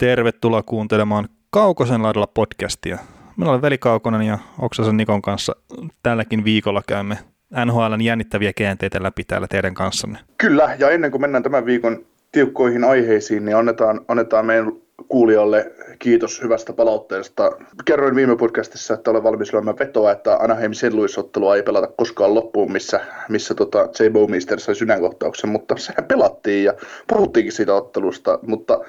Tervetuloa kuuntelemaan Kaukosen laidalla podcastia. Minä olen Veli Kaukonen ja Oksasen Nikon kanssa tälläkin viikolla käymme NHLn jännittäviä käänteitä läpi täällä teidän kanssanne. Kyllä, ja ennen kuin mennään tämän viikon tiukkoihin aiheisiin, niin annetaan, annetaan meidän kuulijoille kiitos hyvästä palautteesta. Kerroin viime podcastissa, että olen valmis lyömään vetoa, että Anaheim St. Louis-ottelua ei pelata koskaan loppuun, missä, missä tota J. Bowmeister sai sydänkohtauksen, mutta sehän pelattiin ja puhuttiinkin siitä ottelusta, mutta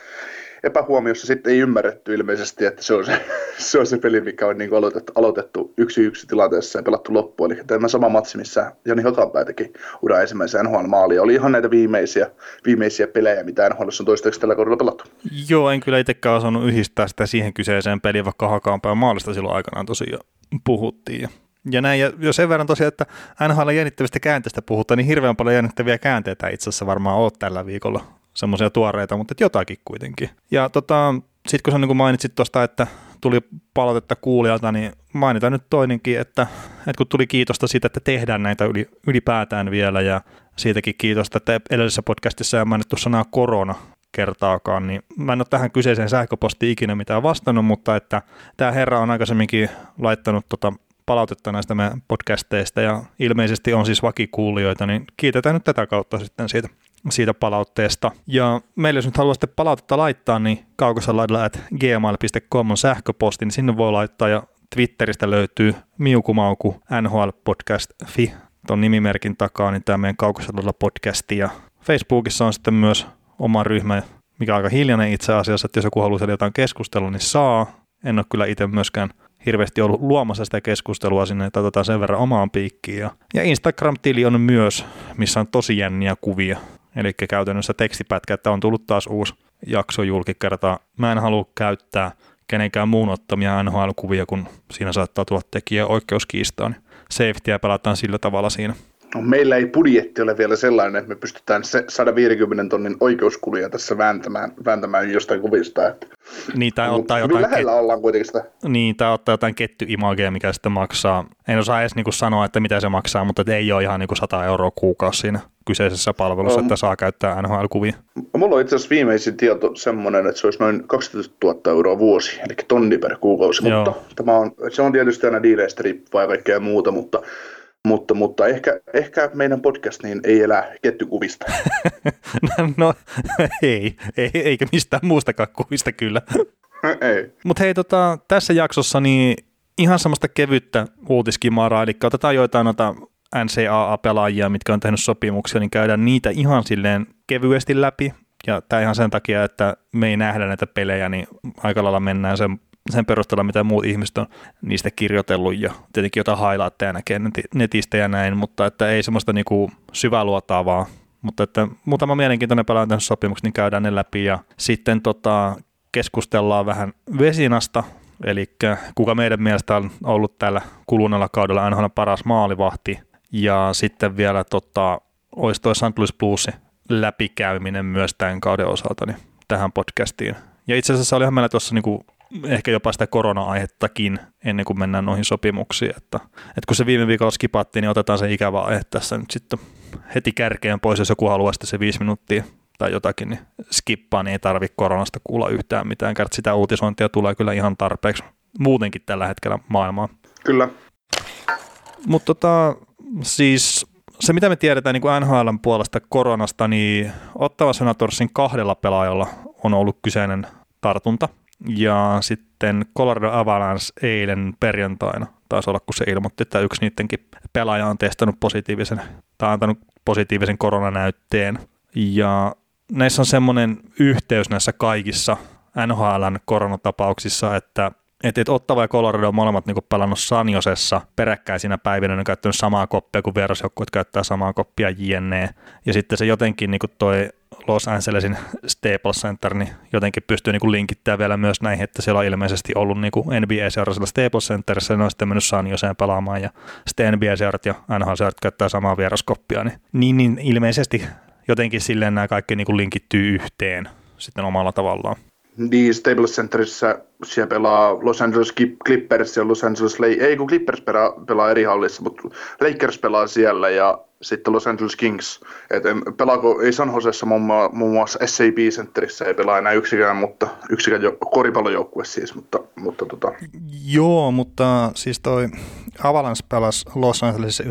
epähuomiossa sitten ei ymmärretty ilmeisesti, että se on se, se, on se peli, mikä on niin aloitettu, aloitettu yksi yksi tilanteessa ja pelattu loppuun. Eli tämä sama matsi, missä Jani Hakanpää teki uran ensimmäisen NHL-maali. Oli ihan näitä viimeisiä, viimeisiä pelejä, mitä NHL on toistaiseksi tällä kaudella pelattu. Joo, en kyllä itsekään osannut yhdistää sitä siihen kyseiseen peliin, vaikka Hakanpään maalista silloin aikanaan tosiaan puhuttiin. Ja näin, ja jo sen verran tosiaan, että NHL jännittävistä käänteistä puhutaan, niin hirveän paljon jännittäviä käänteitä itse asiassa varmaan oot tällä viikolla semmoisia tuoreita, mutta jotakin kuitenkin. Ja tota, sitten kun sä niin mainitsit tuosta, että tuli palautetta kuulijalta, niin mainitaan nyt toinenkin, että, että kun tuli kiitosta siitä, että tehdään näitä yli, ylipäätään vielä ja siitäkin kiitosta, että edellisessä podcastissa ei mainittu sanaa korona kertaakaan, niin mä en ole tähän kyseiseen sähköpostiin ikinä mitään vastannut, mutta että tämä herra on aikaisemminkin laittanut tota palautetta näistä meidän podcasteista ja ilmeisesti on siis vakikuulijoita, niin kiitetään nyt tätä kautta sitten siitä siitä palautteesta. Ja meille jos nyt haluaa sitten palautetta laittaa, niin kaukosalaidalla at gmail.com on sähköposti, niin sinne voi laittaa ja Twitteristä löytyy miukumauku nhlpodcast.fi tuon nimimerkin takaa, niin tämä meidän kaukosalalla podcasti ja Facebookissa on sitten myös oma ryhmä, mikä on aika hiljainen itse asiassa, että jos joku haluaa jotain keskustella, niin saa. En ole kyllä itse myöskään hirveästi ollut luomassa sitä keskustelua sinne, että otetaan sen verran omaan piikkiin. Ja, ja Instagram-tili on myös, missä on tosi jänniä kuvia Eli käytännössä tekstipätkä, että on tullut taas uusi jakso julkikerta. Mä en halua käyttää kenenkään muun ottamia NHL-kuvia, kun siinä saattaa tulla tekijä oikeuskiistaan. Safetyä pelataan sillä tavalla siinä. No, meillä ei budjetti ole vielä sellainen, että me pystytään 150 tonnin oikeuskuluja tässä vääntämään, vääntämään jostain kuvista. Että niin, tai ottaa jotain, lähellä ollaan kuitenkin sitä. Niin, tai ottaa jotain kettyimagea, mikä sitten maksaa. En osaa edes niinku sanoa, että mitä se maksaa, mutta ei ole ihan niinku 100 euroa kuukausi siinä kyseisessä palvelussa, no, että saa käyttää NHL-kuvia. Mulla on itse asiassa viimeisin tieto semmoinen, että se olisi noin 12 000 euroa vuosi, eli tonni per kuukausi, Joo. mutta tämä on, se on tietysti aina diileistä riippuvaa ja kaikkea muuta, mutta mutta, mutta ehkä, ehkä meidän podcast niin ei elä kettykuvista. no ei, ei, eikä mistään muustakaan kuvista kyllä. ei. Mutta hei, tota, tässä jaksossa niin ihan semmoista kevyttä uutiskimaraa, eli otetaan joitain noita NCAA-pelaajia, mitkä on tehnyt sopimuksia, niin käydään niitä ihan silleen kevyesti läpi. Ja tämä ihan sen takia, että me ei nähdä näitä pelejä, niin aika lailla mennään sen sen perusteella, mitä muut ihmiset on niistä kirjoitellut ja tietenkin jotain highlightteja näkee netistä ja näin, mutta että ei semmoista niinku syväluotaavaa, mutta että muutama mielenkiintoinen pelaaja on sopimuksen, niin käydään ne läpi ja sitten tota, keskustellaan vähän Vesinasta, eli kuka meidän mielestä on ollut tällä kuluneella kaudella aina paras maalivahti ja sitten vielä tota, olisi toi St. Louis Bluesin läpikäyminen myös tämän kauden osalta niin tähän podcastiin. Ja itse asiassa olihan meillä tuossa niinku ehkä jopa sitä korona-aihettakin ennen kuin mennään noihin sopimuksiin. Että, että kun se viime viikolla skipattiin, niin otetaan se ikävä aihe tässä nyt sitten heti kärkeen pois, jos joku haluaa sitten se viisi minuuttia tai jotakin, niin skippaa, niin ei tarvitse koronasta kuulla yhtään mitään. Kert sitä uutisointia tulee kyllä ihan tarpeeksi muutenkin tällä hetkellä maailmaan. Kyllä. Mutta tota, siis se, mitä me tiedetään niin NHLn puolesta koronasta, niin Ottava Senatorsin kahdella pelaajalla on ollut kyseinen tartunta – ja sitten Colorado Avalanche eilen perjantaina taisi olla, kun se ilmoitti, että yksi niidenkin pelaaja on testannut positiivisen tai antanut positiivisen koronanäytteen. Ja näissä on semmoinen yhteys näissä kaikissa NHLn koronatapauksissa, että et, et Ottava ja Colorado on molemmat niin pelannut Sanjosessa peräkkäisinä päivinä, ne on käyttänyt samaa koppia kuin vierasjoukkueet käyttää samaa koppia jne. Ja sitten se jotenkin niin toi Los Angelesin Staples Center, niin jotenkin pystyy niin linkittämään vielä myös näihin, että siellä on ilmeisesti ollut niin NBA-seurasella Staples Centerissä, ne on sitten mennyt San Joseen pelaamaan, ja sitten NBA-seurat ja NHL-seurat käyttää samaa vieraskoppia, niin, niin, niin ilmeisesti jotenkin silleen nämä kaikki niin linkittyy yhteen sitten omalla tavallaan. Niin, Staples Centerissä siellä pelaa Los Angeles Clippers ja Los Angeles, ei kun Clippers pelaa, pelaa eri hallissa, mutta Lakers pelaa siellä ja sitten Los Angeles Kings. Et pelaako, ei San Josessa muun, muun muassa SAP Centerissä ei pelaa enää yksikään, mutta yksikään jo, koripallojoukkue siis, mutta, mutta tota. Joo, mutta siis toi Avalanche pelasi Los Angelesissa 9.3.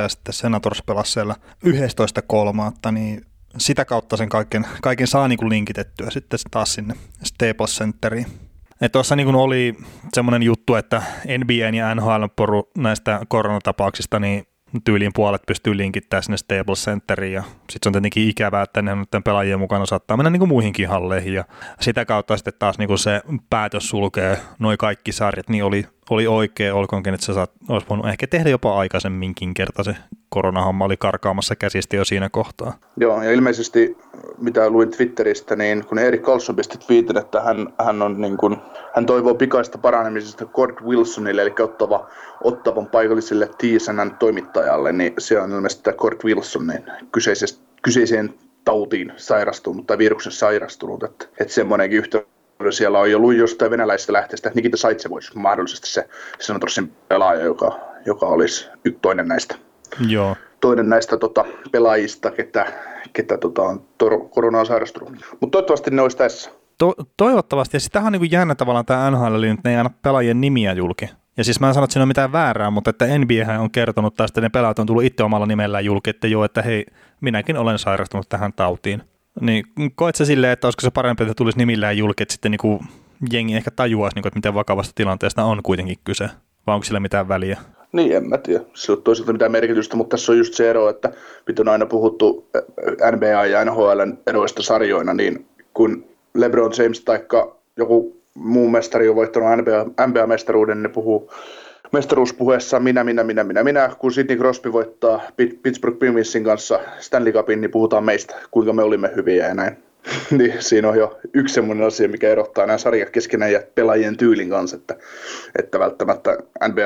ja sitten Senators pelasi siellä 11.3. niin sitä kautta sen kaiken, kaiken saa niin kuin linkitettyä sitten taas sinne Staples Centeriin. Tuossa niin oli semmoinen juttu, että NBA ja NHL poru näistä koronatapauksista, niin tyyliin puolet pystyy linkittämään sinne Stable Centeriin ja sitten se on tietenkin ikävää, että ne nyt pelaajien mukana saattaa mennä niin kuin muihinkin halleihin ja sitä kautta sitten taas niin kuin se päätös sulkee noin kaikki sarjat, niin oli, oli oikea, olkoonkin, että saat, olisi voinut ehkä tehdä jopa aikaisemminkin kerta se koronahamma oli karkaamassa käsistä jo siinä kohtaa. Joo, ja ilmeisesti mitä luin Twitteristä, niin kun Erik Carlson pisti twiitin, että hän, hän, on niin kuin, hän toivoo pikaista paranemisesta Cord Wilsonille, eli ottava, ottavan paikalliselle TSNn toimittajalle, niin se on ilmeisesti Cord Wilson niin kyseiseen tautiin sairastunut tai viruksen sairastunut, että, että semmoinenkin yhteys siellä on ollut jostain venäläisestä lähteestä, että Nikita Saitse voisi mahdollisesti se Senatorsin pelaaja, joka, joka olisi toinen näistä. Joo. Toinen näistä tota, pelaajista, ketä, ketä tota, on tor- koronaan sairastunut. Mutta toivottavasti ne olisi tässä. To- toivottavasti, ja sitähän on niin kuin jännä tavallaan tämä NHL, eli nyt ne ei anna pelaajien nimiä julki. Ja siis mä en sano, että siinä on mitään väärää, mutta että NBA on kertonut tästä, ne pelaajat on tullut itse omalla nimellään julki, että joo, että hei, minäkin olen sairastunut tähän tautiin. Niin koet se silleen, että olisiko se parempi, että tulisi nimillään julki, että sitten niin kuin jengi ehkä tajuaisi, niin kuin, että miten vakavasta tilanteesta on kuitenkin kyse, vai onko sillä mitään väliä? Niin, en mä tiedä. Se on toisaalta mitään merkitystä, mutta tässä on just se ero, että mitä on aina puhuttu NBA ja NHL eroista sarjoina, niin kun LeBron James tai joku muu mestari on voittanut NBA, NBA-mestaruuden, niin ne puhuu mestaruuspuheessa minä, minä, minä, minä, minä. Kun Sidney Crosby voittaa Pittsburgh Penguinsin kanssa Stanley Cupin, niin puhutaan meistä, kuinka me olimme hyviä ja näin. niin siinä on jo yksi semmoinen asia, mikä erottaa nämä sarjat keskenään ja pelaajien tyylin kanssa, että, että välttämättä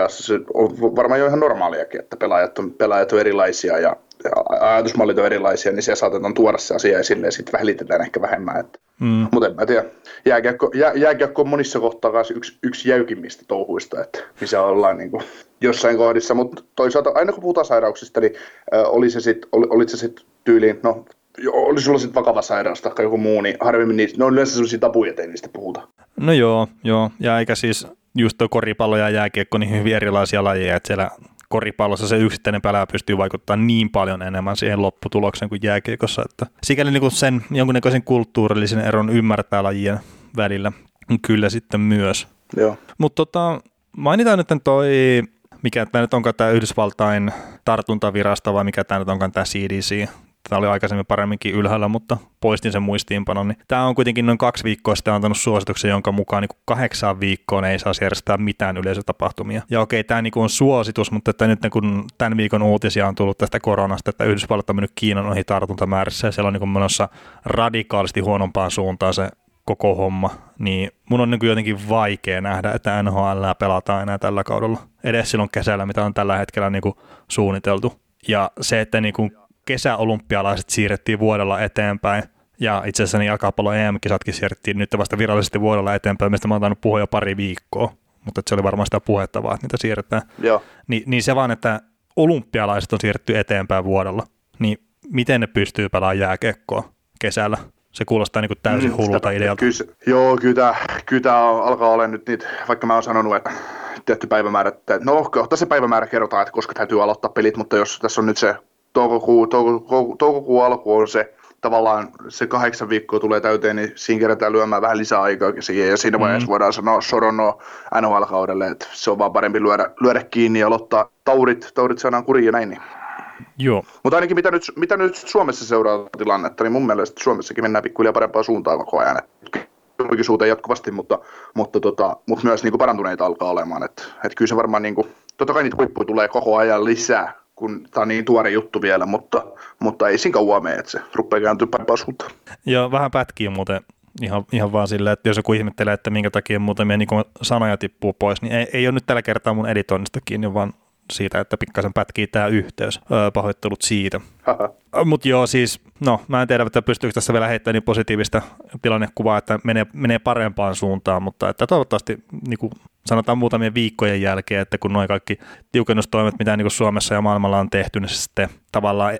se on varmaan jo ihan normaaliakin, että pelaajat on, pelaajat on erilaisia ja ajatusmallit on erilaisia, niin siellä saatetaan tuoda se asia esille ja sitten välitetään ehkä vähemmän. Että. Mm. Mutta en mä tiedä. Jääkiekko, jää, jääkiekko on monissa kohtaa yksi, yksi jäykimmistä touhuista, että missä ollaan niin kuin jossain kohdissa, mutta toisaalta aina kun puhutaan sairauksista, niin äh, oli se sitten oli, se sit tyyliin, no oli sulla sitten vakava sairaus tai joku muu, niin harvemmin niistä, ne on yleensä sellaisia tabuja, ettei niistä puhuta. No joo, joo, ja eikä siis just tuo koripallo ja jääkiekko niin hyvin erilaisia lajeja, että siellä koripallossa se yksittäinen pelaaja pystyy vaikuttamaan niin paljon enemmän siihen lopputulokseen kuin jääkiekossa, että sikäli niin kuin sen jonkunnäköisen kulttuurillisen eron ymmärtää lajien välillä kyllä sitten myös. Joo. Mutta tota, mainitaan nyt toi, mikä tämä nyt onkaan tämä Yhdysvaltain tartuntavirasto vai mikä tämä nyt onkaan tämä CDC, Tämä oli aikaisemmin paremminkin ylhäällä, mutta poistin sen muistiinpanon. Niin tämä on kuitenkin noin kaksi viikkoa sitten antanut suosituksen, jonka mukaan niin kahdeksaan viikkoon ei saa järjestää mitään yleisötapahtumia. Ja okei, tämä niin on suositus, mutta että nyt kun tämän viikon uutisia on tullut tästä koronasta, että Yhdysvallat on mennyt Kiinan ohi tartuntamäärissä ja siellä on niin menossa radikaalisti huonompaan suuntaan se koko homma, niin mun on niin jotenkin vaikea nähdä, että NHL pelataan enää tällä kaudella. Edes silloin kesällä, mitä on tällä hetkellä niin kuin suunniteltu. Ja se, että niin kuin kesäolympialaiset siirrettiin vuodella eteenpäin, ja itse asiassa niin jalkapallon EM-kisatkin siirrettiin nyt vasta virallisesti vuodella eteenpäin, mistä mä oon tainnut puhua jo pari viikkoa, mutta se oli varmaan sitä puhetta vaan, että niitä siirretään. Joo. Ni, niin se vaan, että olympialaiset on siirretty eteenpäin vuodella, niin miten ne pystyy pelaamaan jääkekkoa kesällä? Se kuulostaa niin kuin täysin mm, hullulta idealta. Kyllä, joo, kyllä kyllä alkaa olla nyt niitä, vaikka mä oon sanonut, että tietty päivämäärä, että no kohta se päivämäärä kerrotaan, että koska täytyy aloittaa pelit, mutta jos tässä on nyt se toukokuu, toukokuu, toukokuun alku on se tavallaan se kahdeksan viikkoa tulee täyteen, niin siinä kerätään lyömään vähän lisää aikaa siihen, ja siinä vaiheessa mm. voidaan sanoa Sorono NHL-kaudelle, että se on vaan parempi lyödä, lyödä kiinni ja aloittaa taurit, taurit saadaan kuriin ja näin. Niin. Joo. Mutta ainakin mitä nyt, mitä nyt Suomessa seuraa tilannetta, niin mun mielestä Suomessakin mennään pikkuhiljaa parempaan suuntaan koko ajan. Julkisuuteen jatkuvasti, mutta, mutta, tota, mutta myös niin kuin parantuneita alkaa olemaan. Että et kyllä se varmaan, niin kuin, totta kai niitä huippuja tulee koko ajan lisää, kun tämä on niin tuore juttu vielä, mutta, mutta ei siinä kauan mene, että se rupeaa kääntyä parempaan suuntaan. Joo, vähän pätkii muuten ihan, ihan vaan silleen, että jos joku ihmettelee, että minkä takia muutamia niin sanoja tippuu pois, niin ei, ei ole nyt tällä kertaa mun editoinnista kiinni, vaan siitä, että pikkasen pätkii tämä yhteys. Öö, pahoittelut siitä. Mutta joo, siis, no, mä en tiedä, että pystyykö tässä vielä heittämään niin positiivista tilannekuvaa, että menee, menee parempaan suuntaan, mutta että toivottavasti niin kuin, sanotaan muutamien viikkojen jälkeen, että kun noin kaikki tiukennustoimet, mitä niin kuin Suomessa ja maailmalla on tehty, niin se sitten tavallaan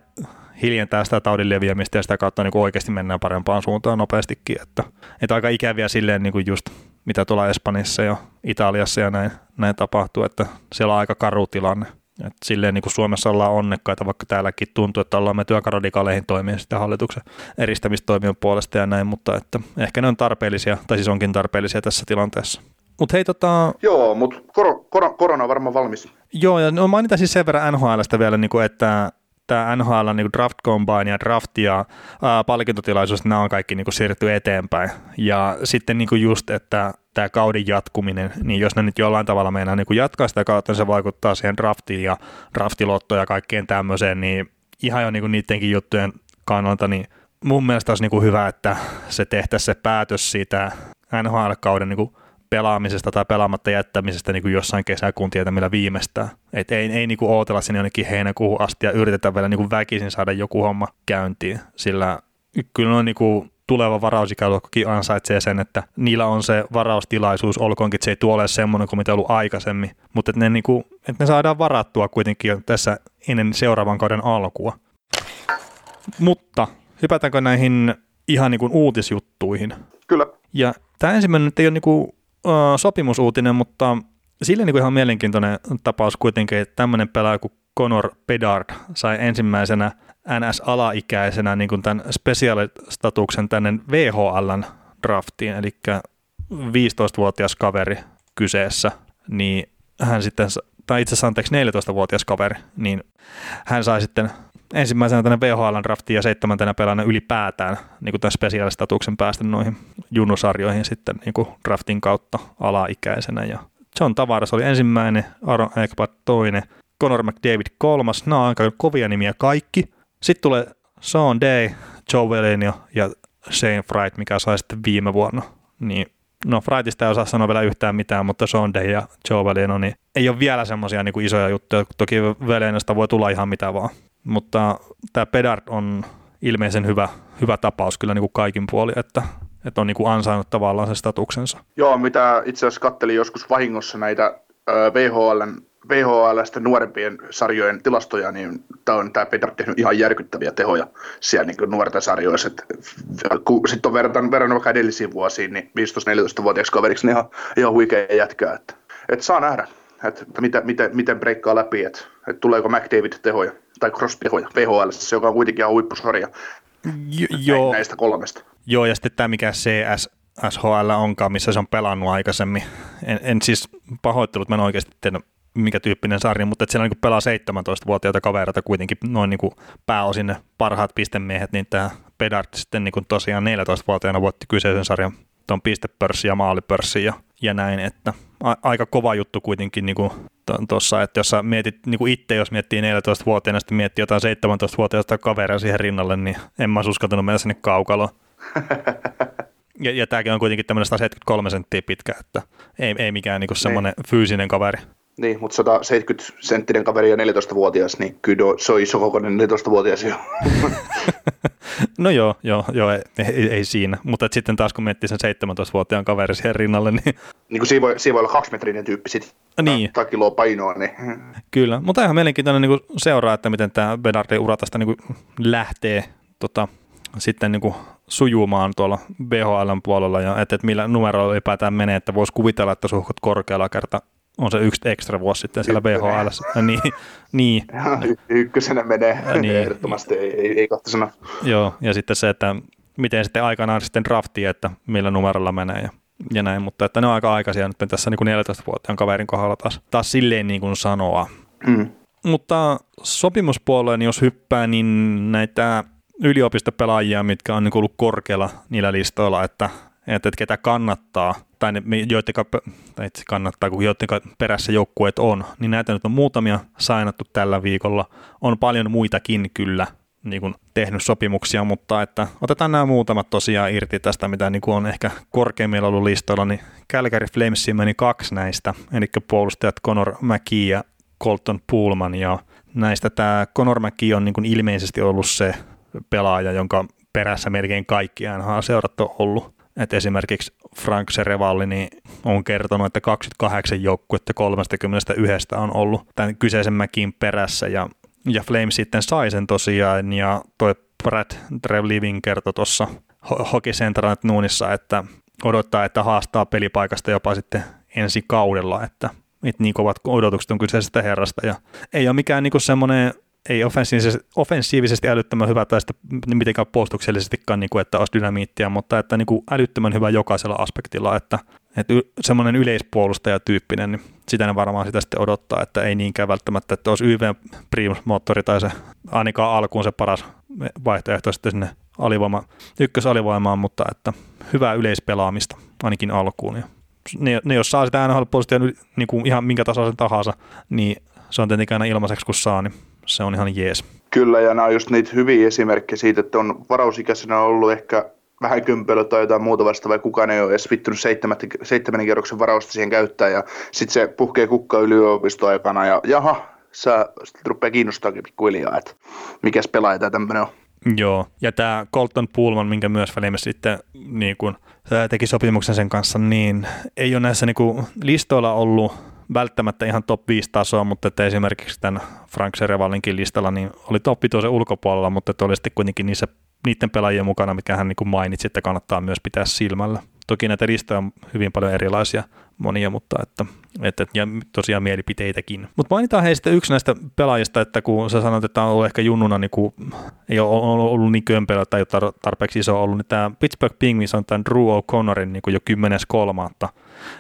hiljentää sitä taudin leviämistä ja sitä kautta niin kuin oikeasti mennään parempaan suuntaan nopeastikin. Että, että aika ikäviä silleen niin kuin just mitä tuolla Espanjassa ja Italiassa ja näin, näin tapahtuu, että siellä on aika karu tilanne. Et silleen niin kuin Suomessa ollaan onnekkaita, vaikka täälläkin tuntuu, että ollaan me työkaradikaaleihin toimia sitten hallituksen eristämistoimien puolesta ja näin, mutta että ehkä ne on tarpeellisia, tai siis onkin tarpeellisia tässä tilanteessa. Mut hei, tota... Joo, mutta kor- kor- korona on varmaan valmis. Joo, ja no mainitaan siis sen verran NHLstä vielä, niin kuin, että tämä NHL niin Draft Combine ja Draft ja ää, palkintotilaisuus, nämä on kaikki niin kuin siirretty eteenpäin. Ja sitten niin kuin just, että tämä kauden jatkuminen, niin jos ne nyt jollain tavalla meinaa niin kuin jatkaa sitä kautta, niin se vaikuttaa siihen draftiin ja draftilottoon ja kaikkeen tämmöiseen, niin ihan jo niin kuin niidenkin juttujen kannalta, niin mun mielestä olisi niin kuin hyvä, että se tehtäisiin se päätös siitä NHL-kauden niin kuin pelaamisesta tai pelaamatta jättämisestä niin kuin jossain kesäkuun tietämillä viimeistään. Et ei, ei niin kuin ootella sinne jonnekin heinäkuuhun asti ja yritetä vielä niin kuin väkisin saada joku homma käyntiin, sillä kyllä noin niin kuin tuleva varausikäluokkakin ansaitsee sen, että niillä on se varaustilaisuus, olkoonkin, että se ei tuole semmoinen kuin mitä ollut aikaisemmin, mutta että ne, niin kuin, että ne saadaan varattua kuitenkin jo tässä ennen seuraavan kauden alkua. Mutta hypätäänkö näihin ihan niin kuin uutisjuttuihin? Kyllä. Ja tämä ensimmäinen nyt ei ole niin kuin, sopimusuutinen, mutta sille niin kuin ihan mielenkiintoinen tapaus kuitenkin, että tämmöinen pelaaja kuin Conor Bedard sai ensimmäisenä NS-alaikäisenä niin kuin tämän spesiaalistatuksen tänne VHLn draftiin, eli 15-vuotias kaveri kyseessä, niin hän sitten, tai itse asiassa anteeksi 14-vuotias kaveri, niin hän sai sitten ensimmäisenä tänne VHL draftiin ja seitsemäntenä pelaajana ylipäätään niin kuin tämän spesiaalistatuksen päästä noihin junnusarjoihin sitten niin kuin draftin kautta alaikäisenä. Ja John Tavares oli ensimmäinen, Aaron Ekblad toinen, Conor McDavid kolmas, nämä on aika kovia nimiä kaikki. Sitten tulee Sean Day, Joe Velenia ja Shane Fright, mikä sai sitten viime vuonna. Niin, no Frightista ei osaa sanoa vielä yhtään mitään, mutta Sean Day ja Joe Veleno, niin ei ole vielä semmoisia niin isoja juttuja. Toki Velenasta voi tulla ihan mitä vaan. Mutta tämä Pedard on ilmeisen hyvä, hyvä tapaus kyllä niin kuin kaikin puolin, että, että on niin kuin ansainnut tavallaan sen statuksensa. Joo, mitä itse asiassa kattelin joskus vahingossa näitä VHLn VHLstä nuorempien sarjojen tilastoja, niin tämä on tämä Peter tehnyt ihan järkyttäviä tehoja siellä niin nuorten sarjoissa. Sitten on verran, verran vaikka edellisiin vuosiin, niin 15-14-vuotiaaksi kaveriksi niin ihan, ihan huikea jätkää. Että, että saa nähdä, että miten, miten, miten breikkaa läpi, että, että tuleeko McDavid tehoja tai Crosby tehoja VHL, joka on kuitenkin ihan huippusarja jo, näistä kolmesta. Joo, ja sitten tämä mikä CS SHL onkaan, missä se on pelannut aikaisemmin. En, en siis pahoittelut, mä en oikeasti tiedä mikä tyyppinen sarja, mutta että siellä niin pelaa 17-vuotiaita kavereita kuitenkin noin niin kuin pääosin ne parhaat pistemiehet, niin tämä Pedard sitten niin kuin tosiaan 14-vuotiaana voitti kyseisen sarjan tuon pistepörssi ja maalipörssi ja, ja näin, että a, aika kova juttu kuitenkin niin tuossa, että jos sä mietit niin kuin itse, jos miettii 14-vuotiaana, sitten miettii jotain 17-vuotiaista kaveria siihen rinnalle, niin en mä uskaltanut mennä sinne kaukaloon. Ja, ja tämäkin on kuitenkin tämmöinen 173 senttiä pitkä, että ei, ei mikään niinku semmoinen niin. fyysinen kaveri. Niin, mutta 170 senttinen kaveri ja 14-vuotias, niin kyllä se on iso kokoinen 14-vuotias jo. no joo, joo, joo ei, ei, ei siinä. Mutta sitten taas kun miettii sen 17-vuotiaan kaveri siihen rinnalle, niin... Niin kuin siinä voi, siinä voi olla kaksimetrinen tyyppi sitten. Niin. Tai kiloa painoa, niin... Kyllä, mutta ihan mielenkiintoinen niin seuraa, että miten tämä Bedardin ura tästä niin lähtee tota, sitten niin kuin sujumaan tuolla BHLn puolella ja että, että millä numeroilla ylipäätään menee, että voisi kuvitella, että suhkot korkealla kerta on se yksi ekstra vuosi sitten siellä BHL. niin, niin. Y- ykkösenä menee niin. ehdottomasti, ei, ei, ei kahta sanoa. Joo, ja sitten se, että miten sitten aikanaan sitten drafti, että millä numerolla menee ja, ja näin, mutta että ne on aika aikaisia nyt tässä niin kuin 14-vuotiaan kaverin kohdalla taas, taas silleen niin kuin sanoa. Mm. Mutta sopimuspuoleen, jos hyppää, niin näitä yliopistopelaajia, mitkä on niin ollut korkealla niillä listoilla, että, että, ketä kannattaa, tai ne, tai kannattaa, kun perässä joukkueet on, niin näitä nyt on muutamia sainattu tällä viikolla. On paljon muitakin kyllä niin kuin tehnyt sopimuksia, mutta että otetaan nämä muutamat tosiaan irti tästä, mitä niin kuin on ehkä korkeimmilla ollut listoilla, niin Calgary Flamesin meni kaksi näistä, eli puolustajat Conor McKee ja Colton Pullman, ja näistä tämä Conor McKee on niin kuin ilmeisesti ollut se pelaaja, jonka perässä melkein kaikki NHL-seurat on ollut. Että esimerkiksi Frank Serevalli niin on kertonut, että 28 joukkuetta 31 on ollut tämän kyseisen mäkin perässä. Ja, ja Flames sitten sai sen tosiaan ja toi Brad Living kertoi tuossa Hockey Central Nuunissa, että odottaa, että haastaa pelipaikasta jopa sitten ensi kaudella, että, että niin kovat odotukset on kyseisestä herrasta. Ja ei ole mikään niin semmoinen ei offensiivisesti, offensiivisesti älyttömän hyvä tai sitten mitenkään puolustuksellisestikaan, niin kuin, että olisi dynamiittia, mutta että niin kuin älyttömän hyvä jokaisella aspektilla, että, että semmoinen yleispuolustajatyyppinen, niin sitä ne varmaan sitä sitten odottaa, että ei niinkään välttämättä, että olisi YV Primus-moottori tai se ainakaan alkuun se paras vaihtoehto sitten sinne alivoima, ykkösalivoimaan, mutta että hyvää yleispelaamista ainakin alkuun. Ja ne, ne jos saa sitä nhl niin kuin ihan minkä tasoisen tahansa, niin se on tietenkin aina ilmaiseksi kun saa, niin se on ihan jees. Kyllä, ja nämä on just niitä hyviä esimerkkejä siitä, että on varausikäisenä ollut ehkä vähän kympelö tai jotain muuta vastaavaa, kukaan ei ole edes vittynyt seitsemän kerroksen varausta siihen käyttää, ja sitten se puhkee kukka yliopistoaikana, ja jaha, sä sitten rupeaa kiinnostaakin pikkuhiljaa, että mikäs pelaaja tämä tämmöinen on. Joo, ja tämä Colton Pullman, minkä myös välimme sitten niin kun, teki sopimuksen sen kanssa, niin ei ole näissä niin kun, listoilla ollut välttämättä ihan top 5 tasoa, mutta että esimerkiksi tämän Frank Serevalinkin listalla niin oli top 5 ulkopuolella, mutta että oli sitten kuitenkin niissä, niiden pelaajien mukana, mitkä hän niin mainitsi, että kannattaa myös pitää silmällä. Toki näitä listoja on hyvin paljon erilaisia monia, mutta että, että ja tosiaan mielipiteitäkin. Mutta mainitaan heistä yksi näistä pelaajista, että kun sä sanoit, että on ollut ehkä junnuna, niin kuin, ei ole ollut niin kömpelö tai tarpeeksi iso ollut, niin tämä Pittsburgh Penguins on tämän Drew O'Connorin niin jo 10.3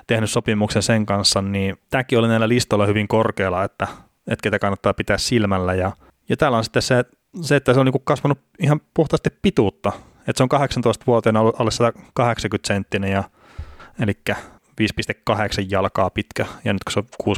tehnyt sopimuksen sen kanssa, niin tämäkin oli näillä listoilla hyvin korkealla, että, että ketä kannattaa pitää silmällä. Ja, ja täällä on sitten se, se että se on niin kasvanut ihan puhtaasti pituutta. Että se on 18-vuotiaana ollut alle 180 senttinen, ja, eli 5,8 jalkaa pitkä, ja nyt kun se on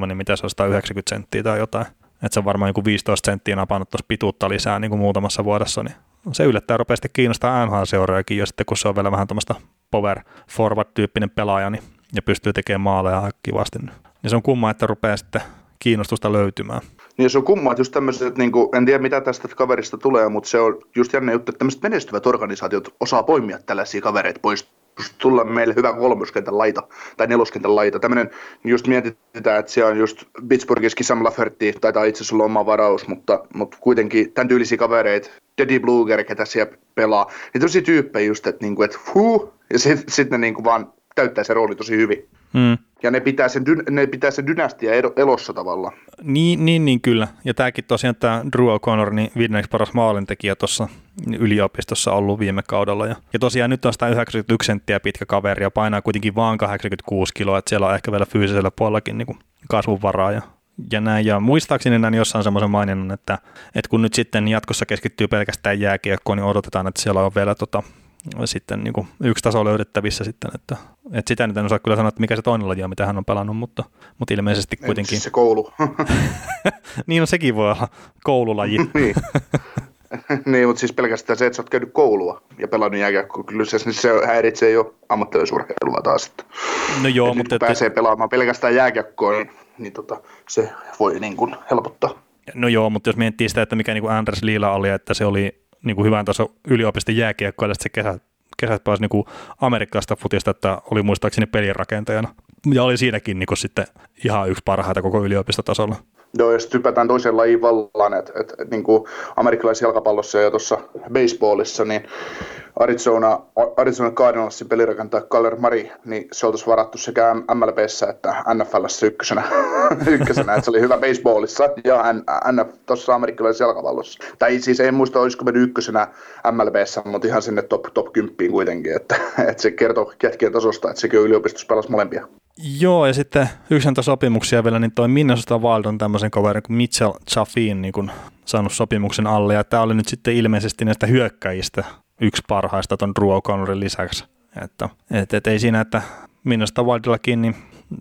6,3, niin mitä se on 190 senttiä tai jotain. Että se on varmaan joku 15 senttiä napannut tuossa pituutta lisää niin kuin muutamassa vuodessa, niin se yllättää rupeasti kiinnostaa NHL-seuraajakin, ja sitten kun se on vielä vähän tuommoista power forward-tyyppinen pelaaja, niin, ja pystyy tekemään maaleja kivasti, niin, niin se on kumma, että rupeaa sitten kiinnostusta löytymään. Niin se on kumma, että just tämmöiset, niin kuin, en tiedä mitä tästä kaverista tulee, mutta se on just jännä juttu, että tämmöiset menestyvät organisaatiot osaa poimia tällaisia kavereita pois tulla meille hyvä kolmoskentän laita tai neloskentän laita. Tämmöinen, just mietitään, että siellä on just Pittsburghissa Sam Lafferty, taitaa itse asiassa olla oma varaus, mutta, mutta kuitenkin tämän tyylisiä kavereita, Teddy Bluger, ketä siellä pelaa, niin tosi tyyppejä just, että, niin kuin, että huu, ja sitten sit ne niin kuin vaan täyttää se rooli tosi hyvin. Hmm. Ja ne pitää, sen, ne pitää sen dynastia elossa tavalla. Niin, niin, niin kyllä. Ja tämäkin tosiaan tämä Drew O'Connor, niin viidenneksi paras maalintekijä tuossa yliopistossa ollut viime kaudella. Ja, ja tosiaan nyt on 191 senttiä pitkä kaveri ja painaa kuitenkin vaan 86 kiloa, että siellä on ehkä vielä fyysisellä puolellakin niin kasvun varaa. Ja, ja näin. Ja muistaakseni näin jossain semmoisen maininnut, että, että kun nyt sitten jatkossa keskittyy pelkästään jääkiekkoon, niin odotetaan, että siellä on vielä tota, sitten niin kuin yksi taso löydettävissä sitten, että, että sitä nyt en osaa kyllä sanoa, että mikä se toinen laji on, mitä hän on pelannut, mutta, mutta ilmeisesti kuitenkin. Siis se koulu. niin, no sekin voi olla koululaji. niin. niin, mutta siis pelkästään se, että sä oot käynyt koulua ja pelannut jääkiekkoa, kyllä se, niin se häiritsee jo ammattilaisurheilua taas. Että, no joo, että mutta... Kun pääsee että... pelaamaan pelkästään jääkiekkoa, niin, niin tota, se voi niin kuin helpottaa. No joo, mutta jos miettii sitä, että mikä niin kuin Anders Liila oli, että se oli niin kuin hyvän taso yliopiston jääkiekkoa, se kesä, kesät pääsi niin amerikkalaista futista, että oli muistaakseni pelirakentajana. Ja oli siinäkin niin kuin sitten ihan yksi parhaita koko yliopistotasolla. Joo, jos typätään toisen lajin vallan, että et, et, niin amerikkalaisessa jalkapallossa ja tuossa baseballissa, niin Arizona, Arizona Cardinalsin pelirakentaja Kaller Mari, niin se oltaisiin varattu sekä MLBssä että NFLssä ykkösenä, ykkösenä että se oli hyvä baseballissa ja tuossa amerikkalaisessa jalkapallossa. Tai siis en muista, olisiko mennyt ykkösenä MLBssä, mutta ihan sinne top, top 10 kuitenkin, että, että se kertoo jätkien tasosta, että sekin on yliopistossa molempia. Joo, ja sitten yksi sopimuksia vielä, niin toi Minnesota Wild on tämmöisen kaverin kuin Mitchell Chaffin niin kun saanut sopimuksen alle, ja tämä oli nyt sitten ilmeisesti näistä hyökkäjistä yksi parhaista ton Drew O'Connorin lisäksi. Että, et, et ei siinä, että Minnesota Wildillakin, niin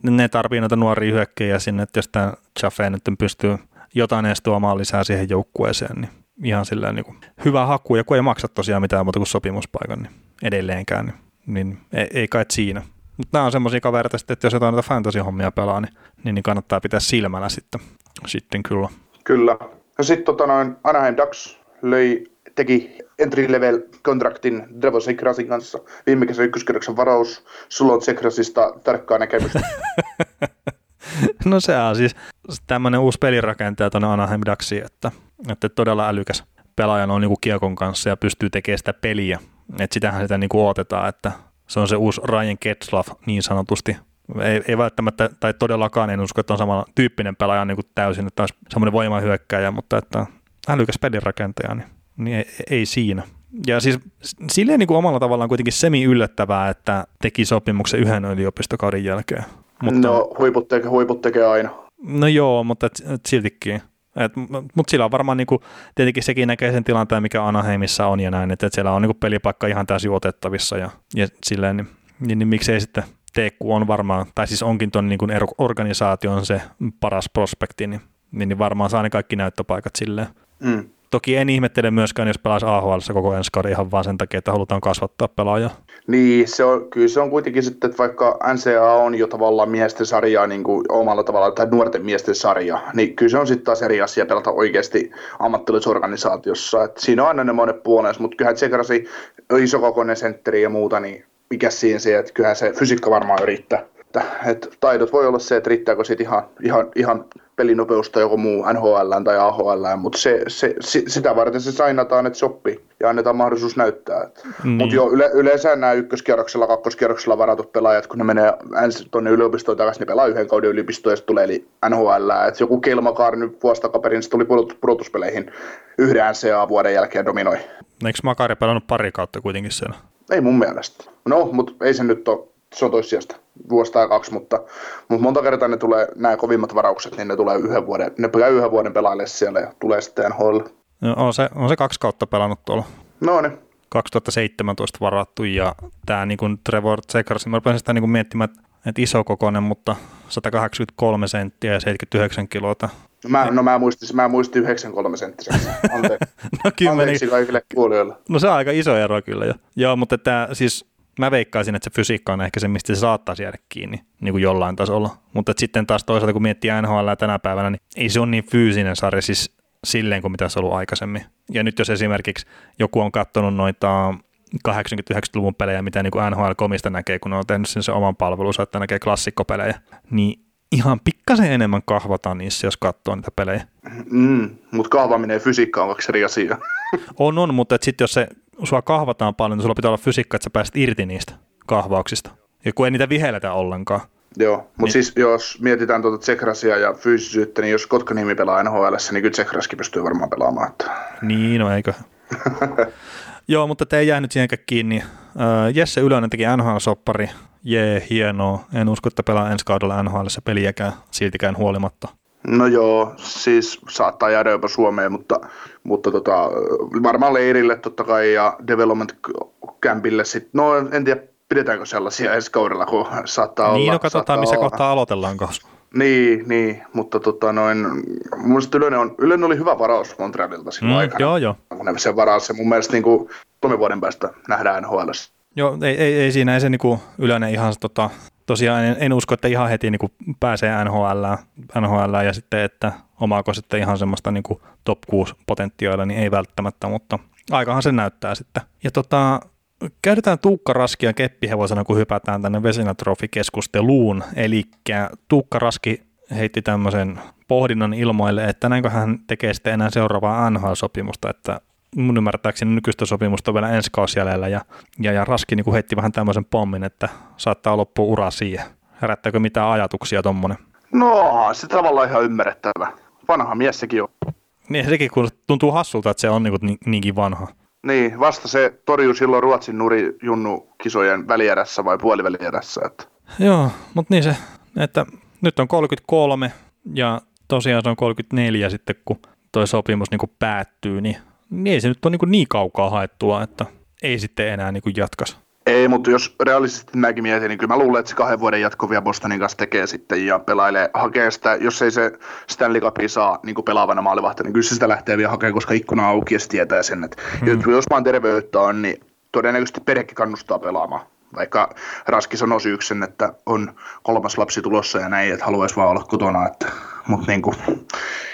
ne tarvii noita nuoria hyökkäjiä sinne, että jos tämä Chaffin nyt pystyy jotain edes tuomaan lisää siihen joukkueeseen, niin ihan sillä niin kuin hyvä haku, ja kun ei maksa tosiaan mitään muuta kuin sopimuspaikan, niin edelleenkään, niin, niin ei, ei kai siinä. Mutta nämä on semmoisia kavereita sitten, että jos jotain näitä fantasy-hommia pelaa, niin, niin, niin kannattaa pitää silmällä sitten, sitten kyllä. Kyllä. Ja sitten tota noin Anaheim Ducks löi teki entry level kontraktin Drevo Sekrasin kanssa. Viime kesän ykköskerroksen varaus. Sulla on Sekrasista tarkkaa näkemystä. no se on siis tämmöinen uusi pelirakentaja tuonne Anaheim Ducksiin, että, että todella älykäs pelaaja on niin kiekon kanssa ja pystyy tekemään sitä peliä. Että sitähän sitä niin odotetaan, että se on se uusi Ryan Getzlaff niin sanotusti. Ei, ei välttämättä, tai todellakaan en usko, että on sama tyyppinen pelaaja niin kuin täysin, että olisi semmoinen voimahyökkäjä, mutta että älykäs pelirakentaja, niin, niin ei, ei siinä. Ja siis silleen niin kuin omalla tavallaan kuitenkin semi yllättävää, että teki sopimuksen yhden yliopistokauden jälkeen. Mutta, no huiput tekee, huiput tekee aina. No joo, mutta et, et siltikin. Mutta sillä on varmaan niinku, tietenkin sekin näkee sen tilanteen, mikä Anaheimissa on ja näin, että et siellä on niinku pelipaikka ihan täysin otettavissa ja, ja silleen, niin, niin, niin miksei sitten Teekku on varmaan, tai siis onkin tuon niin organisaation se paras prospekti, niin, niin, niin varmaan saa ne kaikki näyttöpaikat silleen. Mm. Toki en ihmettele myöskään, jos pelaisi AHL koko ensi kauden ihan vaan sen takia, että halutaan kasvattaa pelaajaa. Niin, se on, kyllä se on kuitenkin sitten, että vaikka NCA on jo tavallaan miesten sarjaa niin kuin omalla tavalla, tai nuorten miesten sarja, niin kyllä se on sitten taas eri asia pelata oikeasti ammattilaisorganisaatiossa. Et siinä on aina ne monet puolensa, mutta kyllähän Tsekrasi isokokoinen sentteri ja muuta, niin mikä siinä se, että kyllähän se fysiikka varmaan yrittää. Että, että taidot voi olla se, että riittääkö sitten ihan, ihan, ihan pelinopeusta joku muu NHL tai AHL, mutta se, se, se, sitä varten se sainataan, että sopii ja annetaan mahdollisuus näyttää. Niin. Mutta jo yle, yleensä nämä ykköskierroksella, kakkoskierroksella varatut pelaajat, kun ne menee ensin tuonne yliopistoon takaisin, niin pelaa yhden kauden yliopistoon ja sitten tulee eli NHL. Et joku Kelmakaar nyt vuosi takaperin tuli pudotuspeleihin yhden NCA-vuoden jälkeen dominoi. Eikö Makari pelannut pari kautta kuitenkin siellä? Ei mun mielestä. No, mutta ei se nyt ole se on toissijasta vuosi tai kaksi, mutta, mutta monta kertaa ne tulee, nämä kovimmat varaukset, niin ne tulee yhden vuoden, ne pitää yhden vuoden pelaille siellä ja tulee sitten NHL. No, on, se, on se kaksi kautta pelannut tuolla. No niin. 2017 varattu ja tämä niin kuin Trevor Zekers, mä rupesin sitä niin kuin miettimään, että iso kokoinen, mutta 183 senttiä ja 79 kiloa. No mä, no mä muistin, mä muistin 93 senttiä. Anteeksi, no, Anteeksi kaikille kuulijoille. No se on aika iso ero kyllä jo. Joo, mutta tämä siis mä veikkaisin, että se fysiikka on ehkä se, mistä se saattaa jäädä kiinni niin kuin jollain tasolla. Mutta sitten taas toisaalta, kun miettii NHL tänä päivänä, niin ei se ole niin fyysinen sarja siis silleen kuin mitä se on ollut aikaisemmin. Ja nyt jos esimerkiksi joku on katsonut noita 80-90-luvun pelejä, mitä niin kuin NHL-komista näkee, kun on tehnyt sen, se oman palvelunsa, että näkee klassikkopelejä, niin ihan pikkasen enemmän kahvataan niissä, jos katsoo niitä pelejä. Mm, mutta kahvaminen ja fysiikka on kaksi eri asiaa. on, on, mutta sitten jos se sua kahvataan paljon, niin sulla pitää olla fysiikka, että sä pääset irti niistä kahvauksista. Ja kun ei niitä vihelletä ollenkaan. Joo, mutta niin. siis jos mietitään tuota Tsekrasia ja fyysisyyttä, niin jos Kotkanimi pelaa NHL, niin kyllä Tsekraskin pystyy varmaan pelaamaan. Että... Niin, no eikö. Joo, mutta te ei jäänyt siihenkään kiinni. Jesse Ylönen teki NHL-soppari. Jee, hienoa. En usko, että pelaa ensi kaudella NHL peliäkään siltikään huolimatta. No joo, siis saattaa jäädä jopa Suomeen, mutta, mutta tota, varmaan leirille totta kai ja development campille sitten. No en tiedä, pidetäänkö sellaisia ensi kaudella, kun saattaa niin, olla. Niin, no katsotaan missä olla. kohtaa aloitellaan kanssa. Niin, niin, mutta tota noin, mun mielestä Ylönen, on, Ylönen oli hyvä varaus Montrealilta silloin mm, aikana. Joo, joo. Kun se varaus, se mun mielestä niin kuin, vuoden päästä nähdään nhl Joo, ei, ei, ei siinä, ei se niin kuin Ylönen ihan tota, tosiaan en, en usko, että ihan heti niin kuin pääsee NHL, NHL ja sitten, että omaako sitten ihan semmoista niin kuin top 6 potentiaalia, niin ei välttämättä, mutta aikahan se näyttää sitten. Ja tota, Käytetään Tuukka Raskia keppihevosena, kun hypätään tänne Vesinatrofi-keskusteluun. Eli Tuukka Raski heitti tämmöisen pohdinnan ilmoille, että näinkö hän tekee sitten enää seuraavaa NHL-sopimusta, että mun ymmärtääkseni nykyistä sopimusta on vielä ensi kausi jäljellä, ja, ja, ja Raski niin heitti vähän tämmöisen pommin, että saattaa loppua ura siihen. Herättääkö mitään ajatuksia tuommoinen? No, se tavallaan ihan ymmärrettävä. Vanha mies sekin on. Niin, sekin kun tuntuu hassulta, että se on niin, niinkin vanha. Niin, vasta se torjui silloin Ruotsin nuri Junnu kisojen välierässä vai puolivälierässä. Että. Joo, mutta niin se, että nyt on 33 ja tosiaan se on 34 sitten, kun toi sopimus niin päättyy, niin, niin ei se nyt ole niin, niin kaukaa haettua, että ei sitten enää niin jatkaisi. Ei, mutta jos realistisesti mäkin mietin, niin kyllä mä luulen, että se kahden vuoden jatkovia Bostonin kanssa tekee sitten ja pelailee, hakee sitä, jos ei se Stanley Cupia saa niin kuin pelaavana maalivahti, niin kyllä se sitä lähtee vielä hakemaan, koska ikkuna on auki ja se tietää sen, että hmm. jos vaan terveyttä on, niin todennäköisesti perhekin kannustaa pelaamaan. Vaikka Raski sanoi syyksen, että on kolmas lapsi tulossa ja näin, että haluaisi vaan olla kotona. Että, mutta niin kuin,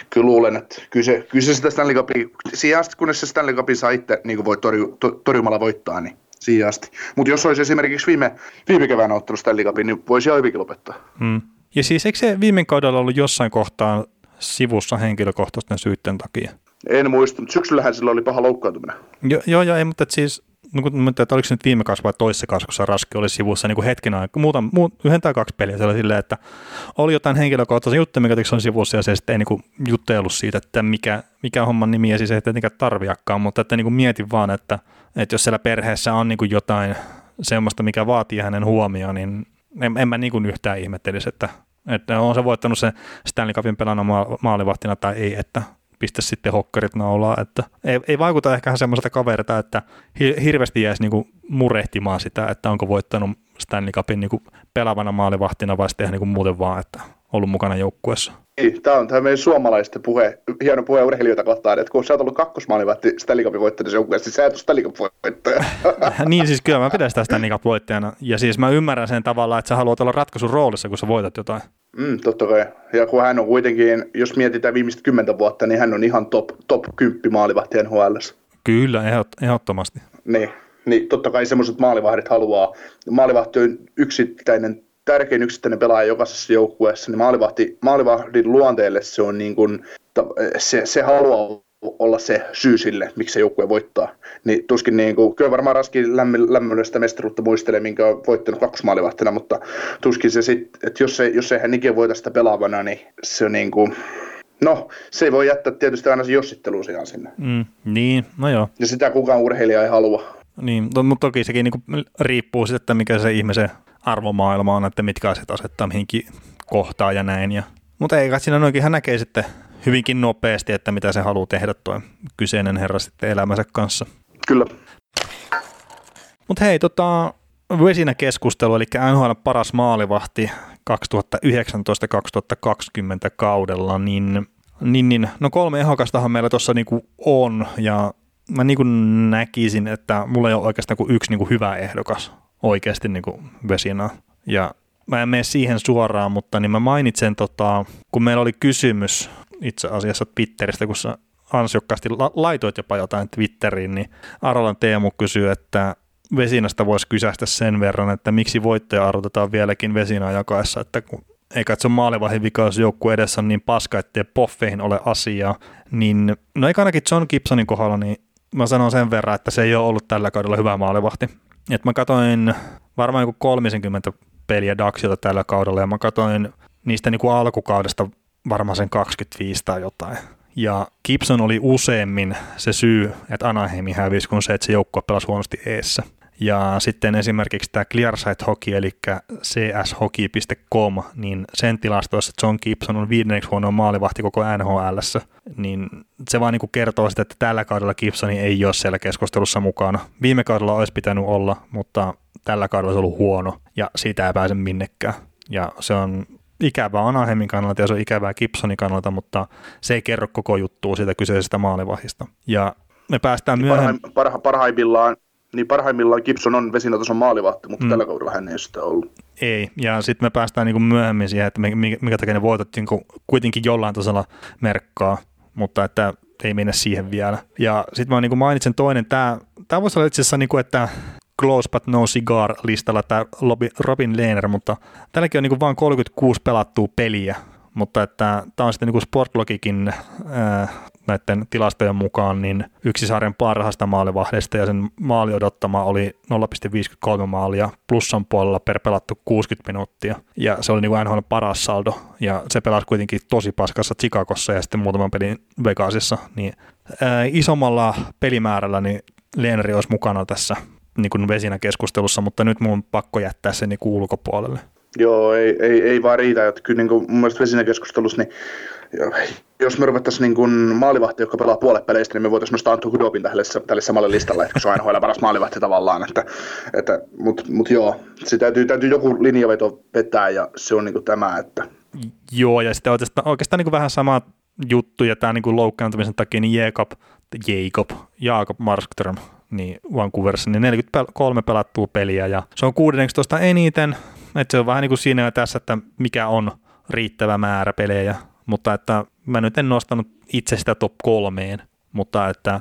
kyllä luulen, että kyllä se, kyllä se sitä Stanley Cupia, siihen asti kunnes se Stanley Cupin saa itse niin voi torju, to, torjumalla voittaa, niin siihen asti. Mutta jos olisi esimerkiksi viime, viime keväänä ottanut Stanley Cupin, niin voisi ihan hyvinkin lopettaa. Mm. Ja siis eikö se viime kaudella ollut jossain kohtaa sivussa henkilökohtaisten syytten takia? En muista, mutta syksyllähän sillä oli paha loukkaantuminen. Jo, joo, joo, ei, mutta siis no kun, että oliko se nyt viime kausi vai toisessa kausi, kun Raski oli sivussa niin kuin hetken aikaa, muuta, muu, yhden tai kaksi peliä, se oli silleen, että oli jotain henkilökohtaisia juttuja, mikä on sivussa, ja se sitten ei niin kuin jutteillut siitä, että mikä, mikä on homman nimi, ja siis ei tietenkään tarviakaan, mutta että niin kuin mietin vaan, että, että jos siellä perheessä on niin kuin jotain semmoista, mikä vaatii hänen huomioon, niin en, en mä niin kuin yhtään ihmettelisi, että, että on se voittanut se Stanley Cupin pelana maalivahtina tai ei, että pistä sitten hokkarit naulaa, että ei, ei vaikuta ehkä semmoiselta kaverilta, että hirveästi jäisi niinku murehtimaan sitä, että onko voittanut Stanley Cupin niinku pelaavana maalivahtina vai sitten niinku muuten vaan, että ollut mukana joukkueessa. Niin, tämä on tämä meidän suomalaisten puhe, hieno puhe urheilijoita kohtaan, että kun sä oot ollut kakkosmaalivahti Stanley Cupin voittajana joukkueessa, niin sä et ole Stanley voittaja. niin siis kyllä mä pidän sitä Stanley Cup voittajana, ja siis mä ymmärrän sen tavalla, että sä haluat olla ratkaisun roolissa, kun sä voitat jotain. Mm, totta kai. Ja kun hän on kuitenkin, jos mietitään viimeistä kymmentä vuotta, niin hän on ihan top, top 10 maalivahti NHL. Kyllä, ehdottomasti. Niin, niin totta kai semmoiset maalivahdit haluaa. Maalivahti on yksittäinen, tärkein yksittäinen pelaaja jokaisessa joukkueessa, niin maalivahti, maalivahdin luonteelle se on niin kuin, se, se haluaa olla se syy sille, miksi se joukkue voittaa. Niin tuskin niin kuin, kyllä varmaan Raski lämmöllistä mestaruutta muistelee, minkä on voittanut kakkosmaalivahtina, mutta tuskin se sitten, että jos, se, jos ei hän ikinä voita sitä pelaavana, niin se on niin kuin, No, se voi jättää tietysti aina se jossittelu ihan sinne. Mm, niin, no joo. Ja sitä kukaan urheilija ei halua. Niin, to, mutta toki sekin niin riippuu sitten, että mikä se ihmisen arvomaailma on, että mitkä asiat asettaa mihinkin kohtaan ja näin. Ja, mutta ei kai siinä noinkin, hän näkee sitten hyvinkin nopeasti, että mitä se haluaa tehdä tuo kyseinen herra sitten elämänsä kanssa. Kyllä. Mutta hei, tota, vesinä keskustelu, eli NHL paras maalivahti 2019-2020 kaudella, niin, niin, niin no kolme ehokastahan meillä tuossa niinku on, ja mä niinku näkisin, että mulla ei ole oikeastaan kuin yksi niinku hyvä ehdokas oikeasti niinku vesinä. Ja mä en mene siihen suoraan, mutta niin mä mainitsen, tota, kun meillä oli kysymys itse asiassa Twitteristä, kun sä ansiokkaasti la- laitoit jopa jotain Twitteriin, niin Arolan Teemu kysyy, että vesinästä voisi kysästä sen verran, että miksi voittaja arvotetaan vieläkin vesinää jakaessa, että kun ei katso maalivahin vika, jos joukku edessä on niin paska, ettei poffeihin ole asiaa, niin no eikä ainakin John Gibsonin kohdalla, niin mä sanon sen verran, että se ei ole ollut tällä kaudella hyvä maalivahti. Et mä katsoin varmaan joku 30 peliä Daxilta tällä kaudella ja mä katsoin niistä niin kuin alkukaudesta varmaan sen 25 tai jotain. Ja Gibson oli useammin se syy, että Anaheimi hävisi, kun se, että se joukkue pelasi huonosti eessä. Ja sitten esimerkiksi tämä Clearside Hockey, eli cshockey.com, niin sen tilastoissa John Gibson on viidenneksi huono maalivahti koko nhl niin se vaan niin kertoo sitä, että tällä kaudella Gibsoni ei ole siellä keskustelussa mukana. Viime kaudella olisi pitänyt olla, mutta tällä kaudella se on ollut huono, ja siitä ei pääse minnekään. Ja se on ikävää Anaheimin kannalta ja se on ikävää Gibsonin kannalta, mutta se ei kerro koko juttua siitä kyseisestä maalivahista. Ja me päästään niin myöhemmin... Parha, parhaimmillaan, niin parhaimmillaan Gibson on vesinotason maalivahti, mutta mm. tällä kaudella hän ei sitä ollut. Ei, ja sitten me päästään niin myöhemmin siihen, että mikä takia ne voitot niin kuitenkin jollain tasolla merkkaa, mutta että ei mennä siihen vielä. Ja sitten mä niin mainitsen toinen, tämä, tämä voisi olla itse asiassa, niin kuin, että Close But No Cigar listalla tämä Robin Lehner, mutta tälläkin on niin vain 36 pelattua peliä, mutta että tämä on sitten niin Sportlogikin ää, näiden tilastojen mukaan niin yksi sarjan parhaasta maalivahdeista ja sen maali odottama oli 0,53 maalia plussan puolella per pelattu 60 minuuttia. Ja se oli niin kuin NHL paras saldo ja se pelasi kuitenkin tosi paskassa Chicagossa ja sitten muutaman pelin Vegasissa, niin ää, isommalla pelimäärällä niin Leeneri olisi mukana tässä niin kuin vesinä keskustelussa, mutta nyt mun on pakko jättää se niin ulkopuolelle. Joo, ei, ei, ei vaan riitä. Että kyllä niin kuin mun mielestä vesinä keskustelussa, niin jos me ruvettaisiin niin kuin maalivahti, joka pelaa puolet peleistä, niin me voitaisiin nostaa Antu Hudobin tälle, tälle samalle listalle, että se on aina paras maalivahti tavallaan. Että, että, Mutta mut joo, se täytyy, täytyy joku linjaveto vetää ja se on niin kuin tämä, että... Joo, ja sitten oikeastaan, oikeastaan niin kuin vähän sama juttu, ja tämä niin kuin loukkaantumisen takia, niin Jacob, Jacob, Jacob Markström niin Vancouverissa, niin 43 pelattua peliä ja se on 16 eniten, että se on vähän niin kuin siinä ja tässä, että mikä on riittävä määrä pelejä, mutta että mä nyt en nostanut itse sitä top kolmeen, mutta että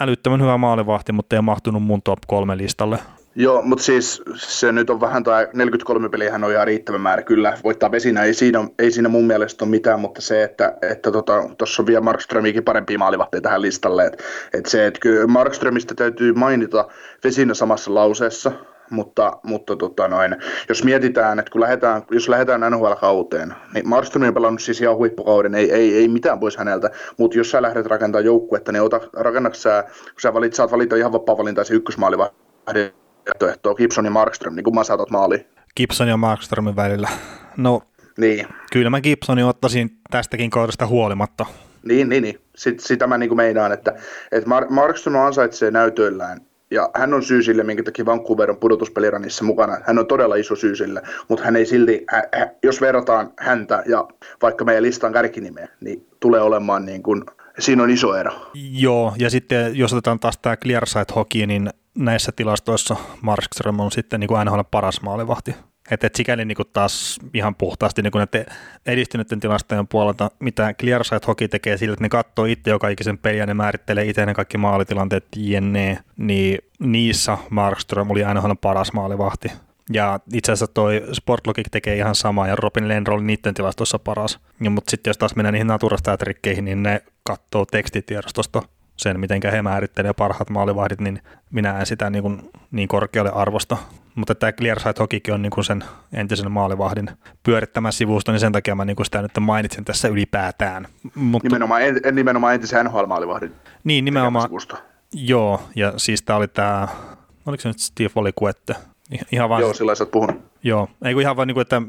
älyttömän hyvä maalivahti, mutta ei mahtunut mun top kolme listalle. Joo, mutta siis se nyt on vähän, tai 43 peliä on ihan riittävä määrä, kyllä voittaa vesinä, ei siinä, ei siinä mun mielestä ole mitään, mutta se, että tuossa että tota, on vielä Markströmiäkin parempia maalivahteja tähän listalle, että et se, että kyllä Markströmistä täytyy mainita vesinä samassa lauseessa, mutta, mutta tota noin, jos mietitään, että kun lähdetään, jos lähdetään NHL-kauteen, niin Markström on pelannut siis ihan huippukauden, ei, ei, ei mitään pois häneltä, mutta jos sä lähdet rakentamaan joukkuetta, niin ota, rakennatko sä, kun sä valit, saat valita ihan vapaa valintaisen ykkösmaalivahdin vaihtoehtoa, Gibson ja Markström, niin kumman saatat maali? Gibson ja Markströmin välillä. No, niin. kyllä mä Gibsonin ottaisin tästäkin kohdasta huolimatta. Niin, niin, niin. Sit, sitä mä niin meinaan, että, että Mar- Markström ansaitsee näytöillään ja hän on syy sille, minkä takia Vancouver on pudotuspeliranissa mukana. Hän on todella iso syy sille, mutta hän ei silti, hä, hä, jos verrataan häntä ja vaikka meidän listan kärkinimeä, niin tulee olemaan niin kuin, siinä on iso ero. Joo, ja sitten jos otetaan taas tämä Clear Side Hockey, niin näissä tilastoissa Markström on sitten niin kuin paras maalivahti. Että et sikäli niin kuin taas ihan puhtaasti niin kuin näiden edistyneiden tilastojen puolelta, mitä Clearsight Hockey tekee sillä, että ne katsoo itse joka ikisen peliä ja ne määrittelee itse ne kaikki maalitilanteet jne, niin niissä Markström oli NHL paras maalivahti. Ja itse asiassa toi Sportlogic tekee ihan samaa ja Robin Lehner oli niiden tilastossa paras. Ja, mutta sitten jos taas mennään niihin naturastatrikkeihin, niin ne katsoo tekstitiedostosta sen, miten he määrittelee parhaat maalivahdit, niin minä en sitä niin, kuin niin korkealle arvosta. Mutta tämä Clearside Hokikin on niin kuin sen entisen maalivahdin pyörittämä sivusto, niin sen takia mä niin kuin sitä nyt mainitsin tässä ylipäätään. Mutta, nimenomaan, en, nimenomaan entisen NHL-maalivahdin Niin, nimenomaan. Sivusto. Joo, ja siis tämä oli tämä, oliko se nyt Steve Olikuette? Ihan vaan, joo, sillä sä puhunut. Joo, ei kun ihan vaan niin kuin, että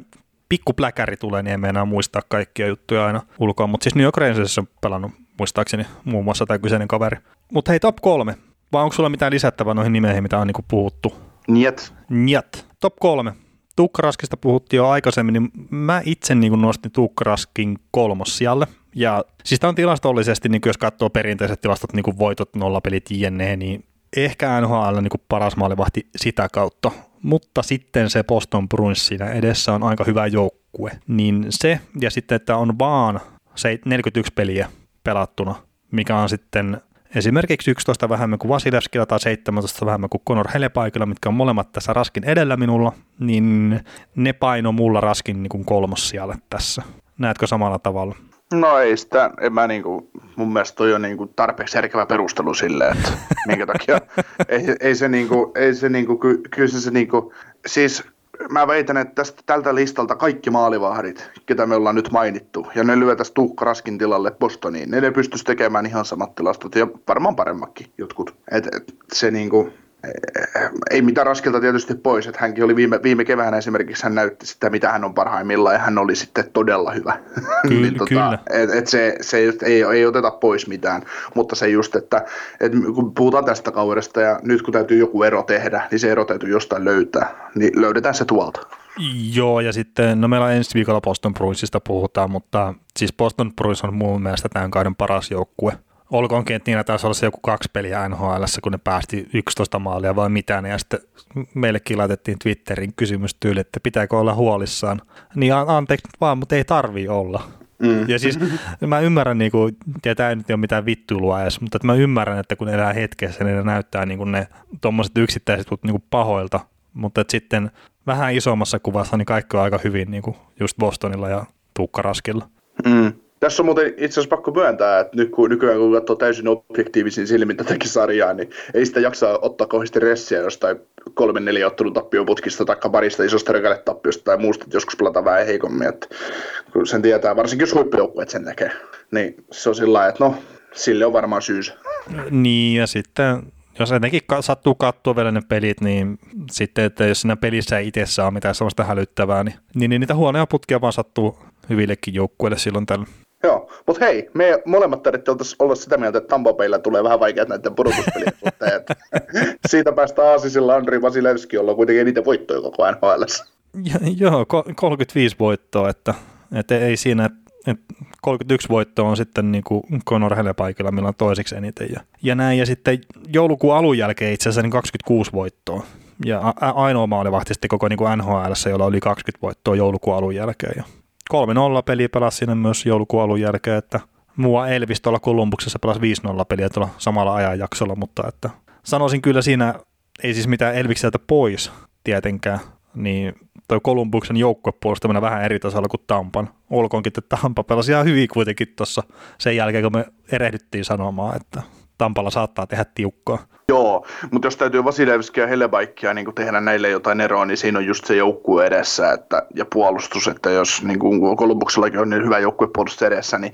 pikku pläkäri tulee, niin en enää muistaa kaikkia juttuja aina ulkoa, mutta siis New York Rangers on pelannut muistaakseni muun muassa tämä kyseinen kaveri. Mutta hei, top kolme. Vai onko sulla mitään lisättävää noihin nimeihin, mitä on niinku puhuttu? Niet. Niet. Top kolme. Tukkaraskista puhuttiin jo aikaisemmin, niin mä itse niin nostin Tukkaraskin kolmossijalle. Ja siis tämä on tilastollisesti, niin jos katsoo perinteiset tilastot, niin kuin voitot, nollapelit, jne, niin ehkä NHL niin paras maalivahti sitä kautta. Mutta sitten se Boston Bruins siinä edessä on aika hyvä joukkue. Niin se, ja sitten, että on vaan 41 peliä pelattuna, mikä on sitten esimerkiksi 11 vähemmän kuin Vasilevskilla tai 17 vähemmän kuin Conor Helepaikilla, mitkä on molemmat tässä raskin edellä minulla, niin ne paino mulla raskin niin kolmossijalle tässä. Näetkö samalla tavalla? No ei sitä, en mä niinku, mun mielestä toi on niinku tarpeeksi järkevä perustelu sille, että minkä takia, ei, ei se niinku, ei se niinku, ky, kyllä se, se niinku, siis mä väitän, että tästä, tältä listalta kaikki maalivahdit, ketä me ollaan nyt mainittu, ja ne lyötäisiin Tuukka Raskin tilalle Bostoniin, ne, ne pystyisi tekemään ihan samat tilastot, ja varmaan paremmakin jotkut. Et, et se niinku, ei mitään raskilta tietysti pois, että hänkin oli viime, viime keväänä esimerkiksi, hän näytti sitä, mitä hän on parhaimmillaan, ja hän oli sitten todella hyvä. Kyllä, niin, tota, kyllä. Et, et se, se just, ei, ei oteta pois mitään, mutta se just, että et kun puhutaan tästä kaudesta, ja nyt kun täytyy joku ero tehdä, niin se ero täytyy jostain löytää, niin löydetään se tuolta. Joo, ja sitten, no meillä ensi viikolla Boston Bruinsista puhutaan, mutta siis Boston Bruins on mun mielestä tämän kauden paras joukkue olkoonkin, että niillä taisi olla se joku kaksi peliä NHL, kun ne päästi 11 maalia vai mitään, ja sitten meillekin laitettiin Twitterin kysymystyyli, että pitääkö olla huolissaan. Niin anteeksi vaan, mutta ei tarvi olla. Mm. Ja siis mä ymmärrän, niin kuin, ja tämä ei nyt ole mitään vittuilua edes, mutta että mä ymmärrän, että kun elää hetkessä, niin ne näyttää niin kuin ne tuommoiset yksittäiset niin kuin pahoilta, mutta että sitten vähän isommassa kuvassa niin kaikki on aika hyvin niin kuin just Bostonilla ja Tuukkaraskilla. Mm. Tässä on muuten itse asiassa pakko myöntää, että nyt kun, nykyään kun katsoo täysin objektiivisin silmin tätäkin sarjaa, niin ei sitä jaksaa ottaa kauheasti ressiä jostain kolmen neljä ottelun tappioputkista tai parista isosta tappiosta tai muusta, että joskus pelataan vähän heikommin, että kun sen tietää, varsinkin jos huippujoukkueet sen näkee, niin se on sillä että no, sille on varmaan syys. Niin, ja sitten jos etenkin sattuu katsoa vielä ne pelit, niin sitten, että jos siinä pelissä ei itse saa mitään sellaista hälyttävää, niin, niin, niin niitä huonoja putkia vaan sattuu hyvillekin joukkueille silloin tällä. Joo, mutta hei, me molemmat tarvitse olla sitä mieltä, että Tampa Baylla tulee vähän vaikeat näiden pudotuspelien suhteen. Siitä päästä Aasisilla Andri Vasilevski, jolla on kuitenkin eniten voittoja koko NHL. Joo, 35 voittoa, että, että ei siinä, että 31 voittoa on sitten niin kuin Conor Helepaikilla, millä on toiseksi eniten. Ja, ja näin, ja sitten joulukuun alun jälkeen itse asiassa niin 26 voittoa. Ja a- ainoa maalivahti sitten koko niin kuin NHL, jolla oli 20 voittoa joulukuun alun jälkeen. Ja 3-0 peli pelasi sinne myös joulukuun jälkeen, että mua Elvis tuolla Kolumbuksessa pelasi 5-0 peliä tuolla samalla ajanjaksolla, mutta että sanoisin kyllä siinä, ei siis mitään Elvikseltä pois tietenkään, niin toi Kolumbuksen joukkuepuolustaminen vähän eri tasolla kuin Tampan. Olkoonkin, että Tampa pelasi ihan hyvin kuitenkin tuossa sen jälkeen, kun me erehdyttiin sanomaan, että Tampalla saattaa tehdä tiukkaa. Joo, mutta jos täytyy Vasilevskia ja Hellebaikkia niin tehdä näille jotain eroa, niin siinä on just se joukkue edessä että, ja puolustus, että jos niin kuin Kolumbuksellakin on niin hyvä joukkuepuolustus edessä, niin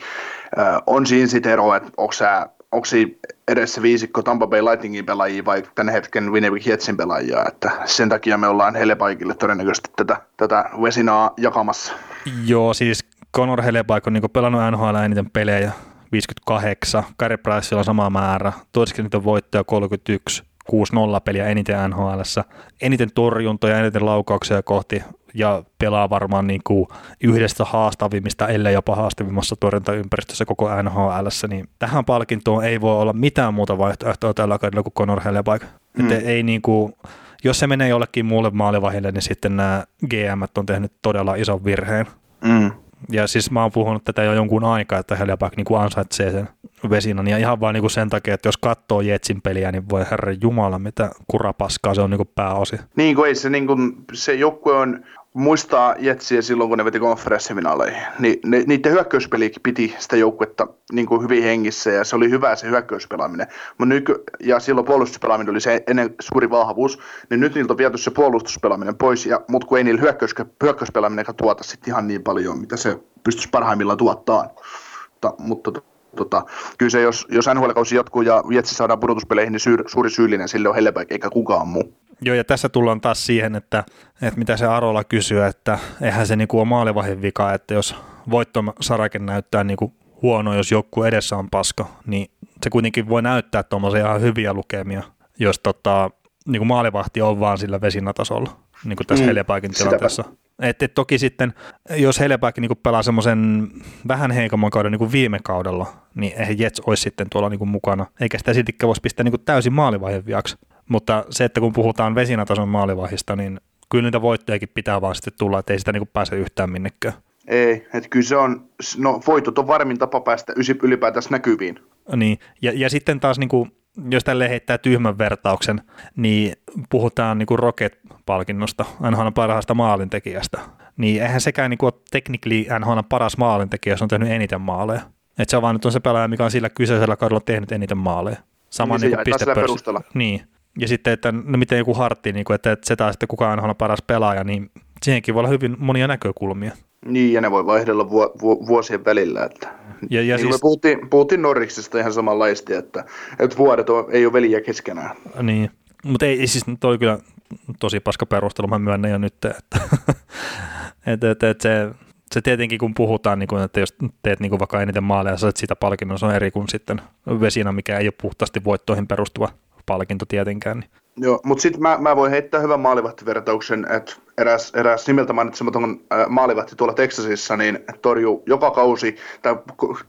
äh, on siinä sitten ero, että onko sä onko edessä viisikko Tampa Bay Lightningin pelaajia vai tänä hetken Winnipeg Jetsin pelaajia, että sen takia me ollaan Helepaikille todennäköisesti tätä, tätä vesinaa jakamassa. Joo, siis Conor Helepaik on niin pelannut NHL eniten pelejä, 58, Kari Priceilla on sama määrä, toisikin niitä voittoja 31, 6-0 peliä eniten NHL, eniten torjuntoja, eniten laukauksia kohti ja pelaa varmaan niin kuin yhdestä haastavimmista, ellei jopa haastavimmassa torjuntaympäristössä koko NHL, niin tähän palkintoon ei voi olla mitään muuta vaihtoehtoa tällä kaudella kuin Conor Helleback. Mm. Että ei niin kuin, jos se menee jollekin muulle maalivahille, niin sitten nämä GM on tehnyt todella ison virheen. Mm. Ja siis mä oon puhunut tätä jo jonkun aikaa, että Helleback niin ansaitsee sen vesinan. Ja ihan vain niin sen takia, että jos katsoo Jetsin peliä, niin voi herra jumala, mitä kurapaskaa se on niin kuin pääosi. Niin kuin ei se, niin kuin, se joukkue on muistaa Jetsiä silloin, kun ne veti konferenssifinaaleihin, niin ne, niiden hyökkäyspeliäkin piti sitä joukkuetta niin kuin hyvin hengissä ja se oli hyvä se hyökkäyspelaaminen. Nyky- ja silloin puolustuspelaaminen oli se ennen suuri vahvuus, niin nyt niiltä on viety se puolustuspelaaminen pois, ja, mutta kun ei niillä hyökkäys, hyökkäyspelaaminen tuota sitten ihan niin paljon, mitä se pystyisi parhaimmillaan tuottaa. Mutta, mutta tota, kyllä se, jos, jos NHL-kausi jatkuu ja Jetsi saadaan pudotuspeleihin, niin syy, suuri syyllinen sille on Helleberg eikä kukaan muu. Joo, ja tässä tullaan taas siihen, että, että mitä se Arola kysyy, että eihän se niinku ole maalivahin vika, että jos voittosarake näyttää niinku huono, jos joku edessä on paska, niin se kuitenkin voi näyttää tuommoisia ihan hyviä lukemia, jos tota, niinku maalivahti on vaan sillä vesinatasolla, niin kuin tässä mm, Hellepaikin tilanteessa. Et, et toki sitten, jos Hellepäkin niinku pelaa semmoisen vähän heikomman kauden niin kuin viime kaudella, niin eihän Jets olisi sitten tuolla niinku mukana, eikä sitä siltikään voisi pistää niinku täysin maalivaihen viaksi. Mutta se, että kun puhutaan vesinatason maalivahista, niin kyllä niitä voittojakin pitää vaan sitten tulla, että ei sitä niin pääse yhtään minnekään. Ei, että kyllä se on, no voitot on varmin tapa päästä ylipäätänsä näkyviin. Niin, ja, ja sitten taas niin kuin, jos tälle heittää tyhmän vertauksen, niin puhutaan niin kuin Rocket-palkinnosta, NHL parhaasta maalintekijästä. Niin eihän sekään niin kuin ole technically NHL paras maalintekijä, jos on tehnyt eniten maaleja. Et se on vaan nyt on se pelaaja, mikä on sillä kyseisellä kaudella tehnyt eniten maaleja. Sama niin, niin pistepörssi. Niin, ja sitten, että no miten joku hartti, niin kuin, että, että se taas sitten kukaan on paras pelaaja, niin siihenkin voi olla hyvin monia näkökulmia. Niin, ja ne voi vaihdella vu- vu- vuosien välillä. Että. Ja, ja niin siis... me puhuttiin, puhuttiin Norriksesta ihan samanlaista, että, että vuodet on, ei ole veliä keskenään. Niin, mutta ei, siis toi oli kyllä tosi paska perustelu, mä myönnän jo nyt, että, että, että, että se, se tietenkin kun puhutaan, niin kuin, että jos teet niin kuin vaikka eniten maaleja, saat sitä palkinnon, se on eri kuin sitten vesinä, mikä ei ole puhtaasti voittoihin perustuva palkinto tietenkään. Niin. Joo, mutta sitten mä, mä voin heittää hyvän maalivahtivertauksen, että eräs, eräs nimeltä mainitsematon maalivahti tuolla Texasissa niin torjuu joka kausi, tai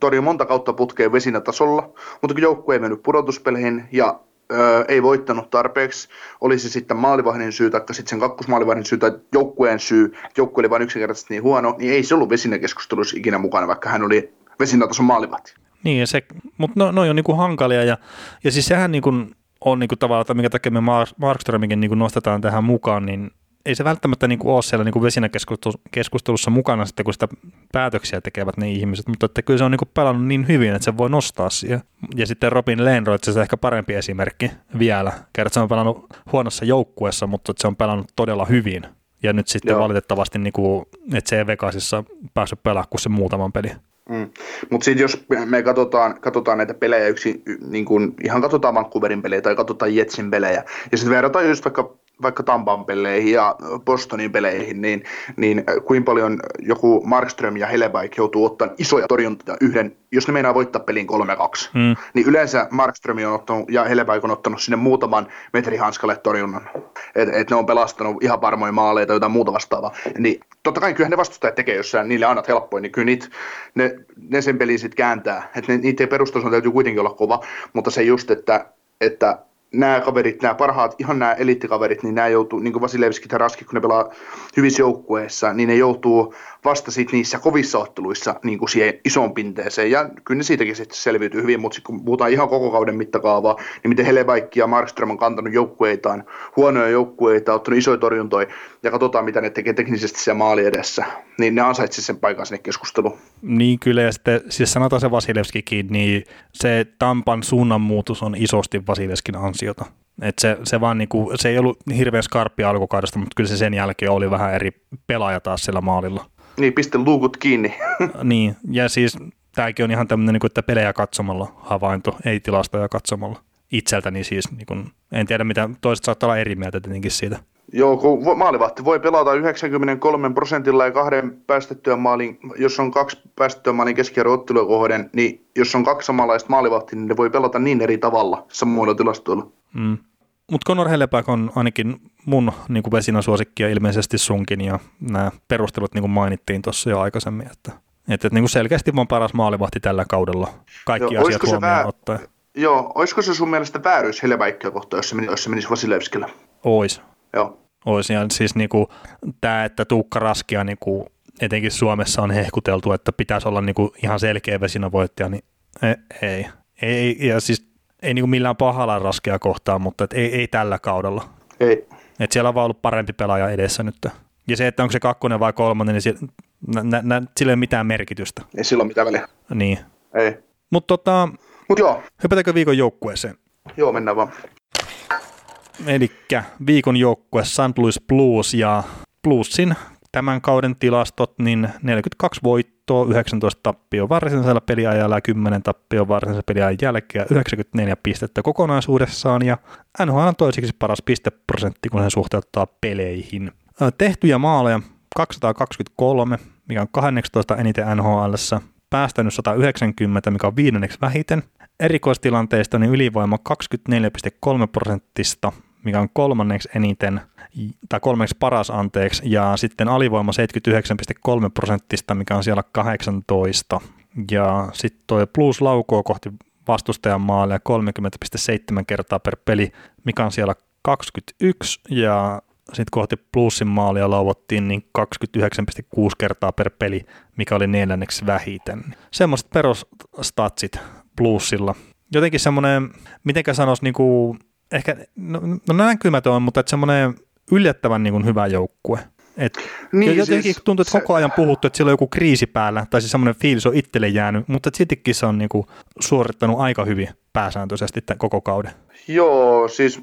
torjuu monta kautta putkeen vesinä tasolla, mutta kun joukkue ei mennyt pudotuspeleihin ja ö, ei voittanut tarpeeksi, olisi sitten maalivahdin syy tai sitten sen kakkosmaalivahdin syy tai joukkueen syy, joukkue oli vain yksinkertaisesti niin huono, niin ei se ollut vesinäkeskustelussa ikinä mukana, vaikka hän oli vesinätason maalivahti. Niin, se, mutta no, no on niin kuin hankalia ja, ja siis sehän niin kuin on niin kuin tavallaan, että minkä takia me Markströmikin niin kuin nostetaan tähän mukaan, niin ei se välttämättä niin kuin ole siellä niin kuin vesinäkeskustelussa mukana sitten, kun sitä päätöksiä tekevät ne ihmiset, mutta että kyllä se on niin kuin pelannut niin hyvin, että se voi nostaa siihen. Ja sitten Robin Lehrenroth, se on ehkä parempi esimerkki vielä. Kerrot, se on pelannut huonossa joukkueessa, mutta se on pelannut todella hyvin. Ja nyt sitten Joo. valitettavasti, niin kuin, että se ei Vegasissa päässyt pelaamaan kuin se muutaman peli. Mm. Mutta sitten jos me katsotaan, katsotaan näitä pelejä, yksi, niin kun, ihan katsotaan Vancouverin pelejä tai katsotaan Jetsin pelejä, ja sitten verrataan just vaikka vaikka Tampan peleihin ja Bostonin peleihin, niin, niin kuinka paljon joku Markström ja Helebaik joutuu ottamaan isoja torjuntoja yhden, jos ne meinaa voittaa pelin 3-2, mm. niin yleensä Markström on ottanut ja Helebaik on ottanut sinne muutaman metrihanskalle torjunnan. Että et ne on pelastanut ihan varmoja maaleja tai jotain muuta vastaavaa. Niin totta kai kyllä ne vastustajat tekee, jos sä niille annat helppoja, niin kyllä niitä, ne, ne sen pelin sitten kääntää. Että niiden perustason täytyy kuitenkin olla kova, mutta se just, että, että nämä kaverit, nämä parhaat, ihan nämä eliittikaverit, niin nämä joutuu, niin kuin Vasilevski ja Raski, kun ne pelaa hyvissä joukkueissa, niin ne joutuu vasta sit niissä kovissa otteluissa niin kuin siihen isoon pinteeseen. Ja kyllä ne siitäkin sitten selviytyy hyvin, mutta kun puhutaan ihan koko kauden mittakaavaa, niin miten Heleväikki ja Markström on kantanut joukkueitaan, huonoja joukkueita, ottanut isoja torjuntoja, ja katsotaan mitä ne tekee teknisesti siellä maali edessä, niin ne ansaitsi sen paikan sinne keskusteluun. Niin kyllä, ja sitten siis sanotaan se Vasilevskikin, niin se Tampan suunnanmuutos on isosti Vasilevskin ansiota. Et se, se, vaan niinku, se ei ollut hirveän skarppi alkukaudesta, mutta kyllä se sen jälkeen oli vähän eri pelaaja taas siellä maalilla. Niin, piste luukut kiinni. niin, ja siis tämäkin on ihan tämmöinen, niinku, että pelejä katsomalla havainto, ei tilastoja katsomalla. Itseltäni siis, niin kun, en tiedä mitä, toiset saattaa olla eri mieltä tietenkin siitä. Joo, kun maalivahti voi pelata 93 prosentilla ja kahden päästettyä maalin, jos on kaksi päästettyä maalin keskiarvo ottelua kohden, niin jos on kaksi samanlaista maalivahtia, niin ne voi pelata niin eri tavalla samoilla tilastoilla. Mm. Mutta Conor Helleback on ainakin mun niin vesinä suosikki ja ilmeisesti sunkin, ja nämä perustelut niin kuin mainittiin tuossa jo aikaisemmin, että, että, että niin kuin selkeästi vaan paras maalivahti tällä kaudella, kaikki Joo, asiat huomioon vää... ottaen. Joo, olisiko se sun mielestä vääryys Hellebackkia kohtaan, jos se, meni, jos se menisi Vasilevskillä? Ois. Joo. Ois, ja siis niin kuin, tämä, että Tuukka Raskia niin kuin, etenkin Suomessa on hehkuteltu, että pitäisi olla niin kuin, ihan selkeä vesinävoittaja, niin ei, ei. ei ja siis ei niin kuin millään pahalla raskea kohtaa, mutta et ei, ei tällä kaudella. Ei. Et siellä on vaan ollut parempi pelaaja edessä nyt. Ja se, että onko se kakkonen vai kolmonen, niin sillä, nä, nä, sillä ei ole mitään merkitystä. Ei sillä ole mitään väliä. Niin. Ei. Mutta tota, Mut joo. hypätäänkö viikon joukkueeseen? Joo, mennään vaan. Eli viikon joukkue St. Louis Blues ja Bluesin tämän kauden tilastot, niin 42 voittoa, 19 tappio varsinaisella peliajalla ja 10 tappio varsinaisella peliajan jälkeen ja 94 pistettä kokonaisuudessaan ja NHL on toiseksi paras pisteprosentti, kun se suhteuttaa peleihin. Tehtyjä maaleja 223, mikä on 18 eniten NHL, päästänyt 190, mikä on viidenneksi vähiten. Erikoistilanteista niin ylivoima 24,3 prosenttista, mikä on kolmanneksi eniten, tai kolmeksi paras anteeksi, ja sitten alivoima 79,3 prosenttista, mikä on siellä 18. Ja sitten tuo plus laukoo kohti vastustajan maalle 30,7 kertaa per peli, mikä on siellä 21, ja sitten kohti plussin maalia lauottiin niin 29,6 kertaa per peli, mikä oli neljänneksi vähiten. Semmoiset perustatsit plussilla. Jotenkin semmoinen, mitenkä sanoisi, niin kuin ehkä, no, no näkymätön, mutta että semmoinen yllättävän niin kuin hyvä joukkue. Et niin, jotenkin siis tuntuu, että se, koko ajan puhuttu, että siellä on joku kriisi päällä, tai siis semmoinen fiilis on itselle jäänyt, mutta sittenkin se on niin kuin suorittanut aika hyvin pääsääntöisesti tämän koko kauden. Joo, siis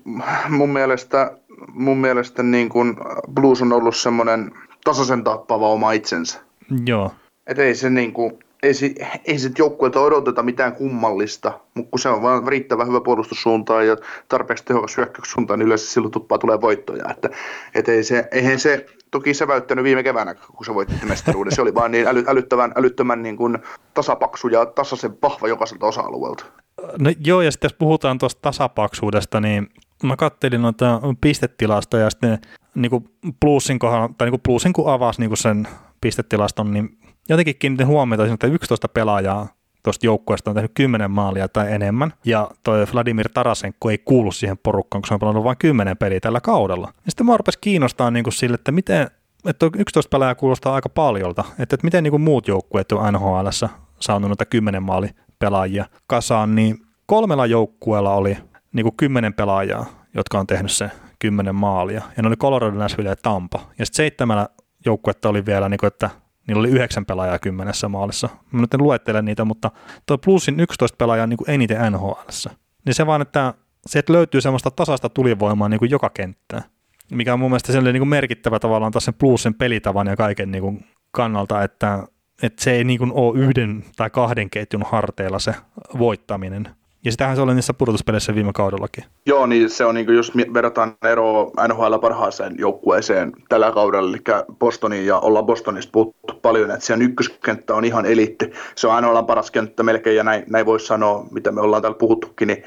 mun mielestä, mun mielestä niin kuin Blues on ollut semmoinen tasaisen tappava oma itsensä. Joo. Et ei se niin kuin, ei, se, ei joukkueelta odoteta mitään kummallista, mutta kun se on vaan riittävän hyvä puolustussuuntaan ja tarpeeksi tehokas hyökkäyssuuntaan, niin yleensä silloin tuppaa tulee voittoja. Että, et ei se, eihän se, toki se väyttänyt viime keväänä, kun se voitti mestaruuden. Se oli vaan niin äly, älyttävän, älyttömän niin kuin tasapaksu ja tasaisen vahva jokaiselta osa-alueelta. No joo, ja sitten jos puhutaan tuosta tasapaksuudesta, niin mä kattelin noita pistetilastoja ja sitten niin kuin plussin kohdalla, tai niin kuin plussin kun avasi niin kuin sen pistetilaston, niin jotenkin kiinnitin huomiota, että 11 pelaajaa tuosta joukkueesta on tehnyt 10 maalia tai enemmän, ja toi Vladimir Tarasenko ei kuulu siihen porukkaan, kun se on pelannut vain 10 peliä tällä kaudella. Ja sitten mä rupesi kiinnostaa niin kuin sille, että miten, että 11 pelaajaa kuulostaa aika paljolta, että, että miten niin kuin muut joukkueet on NHL saanut noita 10 maali pelaajia kasaan, niin kolmella joukkueella oli niin kuin 10 pelaajaa, jotka on tehnyt se 10 maalia, ja ne oli Colorado, Nashville ja Tampa. Ja sitten seitsemällä joukkuetta oli vielä, niin kuin, että Niillä oli yhdeksän pelaajaa kymmenessä maalissa. Mä nyt en luettele niitä, mutta tuo plussin 11 pelaajaa niin kuin eniten NHL. Niin se vaan, että se, että löytyy semmoista tasasta tulivoimaa niin kuin joka kenttään. Mikä on mun mielestä sellainen niin kuin merkittävä tavallaan taas sen plussin pelitavan ja kaiken niin kuin kannalta, että, että se ei niin kuin ole yhden tai kahden ketjun harteilla se voittaminen, ja sitähän se oli niissä pudotuspeleissä viime kaudellakin. Joo, niin se on, niin kuin, jos verrataan eroa NHL parhaaseen joukkueeseen tällä kaudella, eli Bostoniin, ja ollaan Bostonista puhuttu paljon, että siellä ykköskenttä on ihan eliitti. Se on NHL paras kenttä melkein, ja näin, näin voisi sanoa, mitä me ollaan täällä puhuttukin, niin,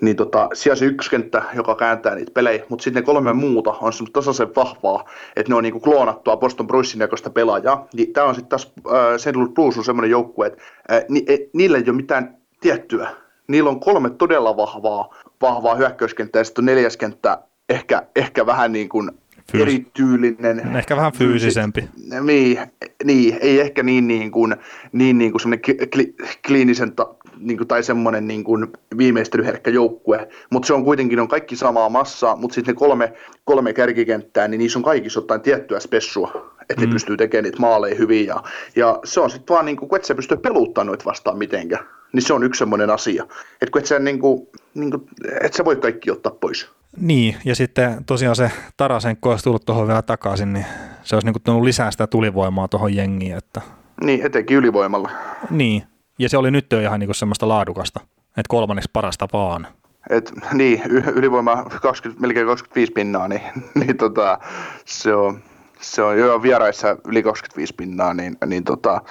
niin tota, siellä se ykköskenttä, joka kääntää niitä pelejä, mutta sitten ne kolme muuta on semmoista tasaisen vahvaa, että ne on niin kuin kloonattua Boston Brucein jakoista pelaajaa. Niin tämä on sitten taas, äh, St. Blues on semmoinen joukkue, että äh, ni, e, niillä ei ole mitään tiettyä niillä on kolme todella vahvaa, vahvaa hyökkäyskenttää ja sitten on neljäs kenttä ehkä, ehkä vähän niin kuin Fyys- erityylinen. Ehkä vähän fyysisempi. Niin, niin ei ehkä niin, niin kuin, niin, niin kuin semmoinen kli, kliinisen ta, niin kuin, tai semmoinen niin kuin viimeistelyherkkä joukkue, mutta se on kuitenkin on kaikki samaa massaa, mutta sitten ne kolme, kolme kärkikenttää, niin niissä on kaikissa jotain tiettyä spessua, että mm. ne pystyy tekemään niitä maaleja hyvin, ja, ja se on sitten vaan niin kuin, kun et sä pysty peluttamaan noita vastaan mitenkään, niin se on yksi semmoinen asia, että kun et sä, niin kuin, niin kuin, et sä voi kaikki ottaa pois. Niin, ja sitten tosiaan se Tarasenko olisi tullut tuohon vielä takaisin, niin se olisi niin tullut lisää sitä tulivoimaa tuohon jengiin. Että... Niin, etenkin ylivoimalla. Niin, ja se oli nyt jo ihan niin kuin semmoista laadukasta, että kolmanneksi parasta vaan. Et, niin, ylivoima 20, melkein 25 pinnaa, niin, niin tota, se on, se on jo vieraissa yli 25 pinnaa, niin, niin tota,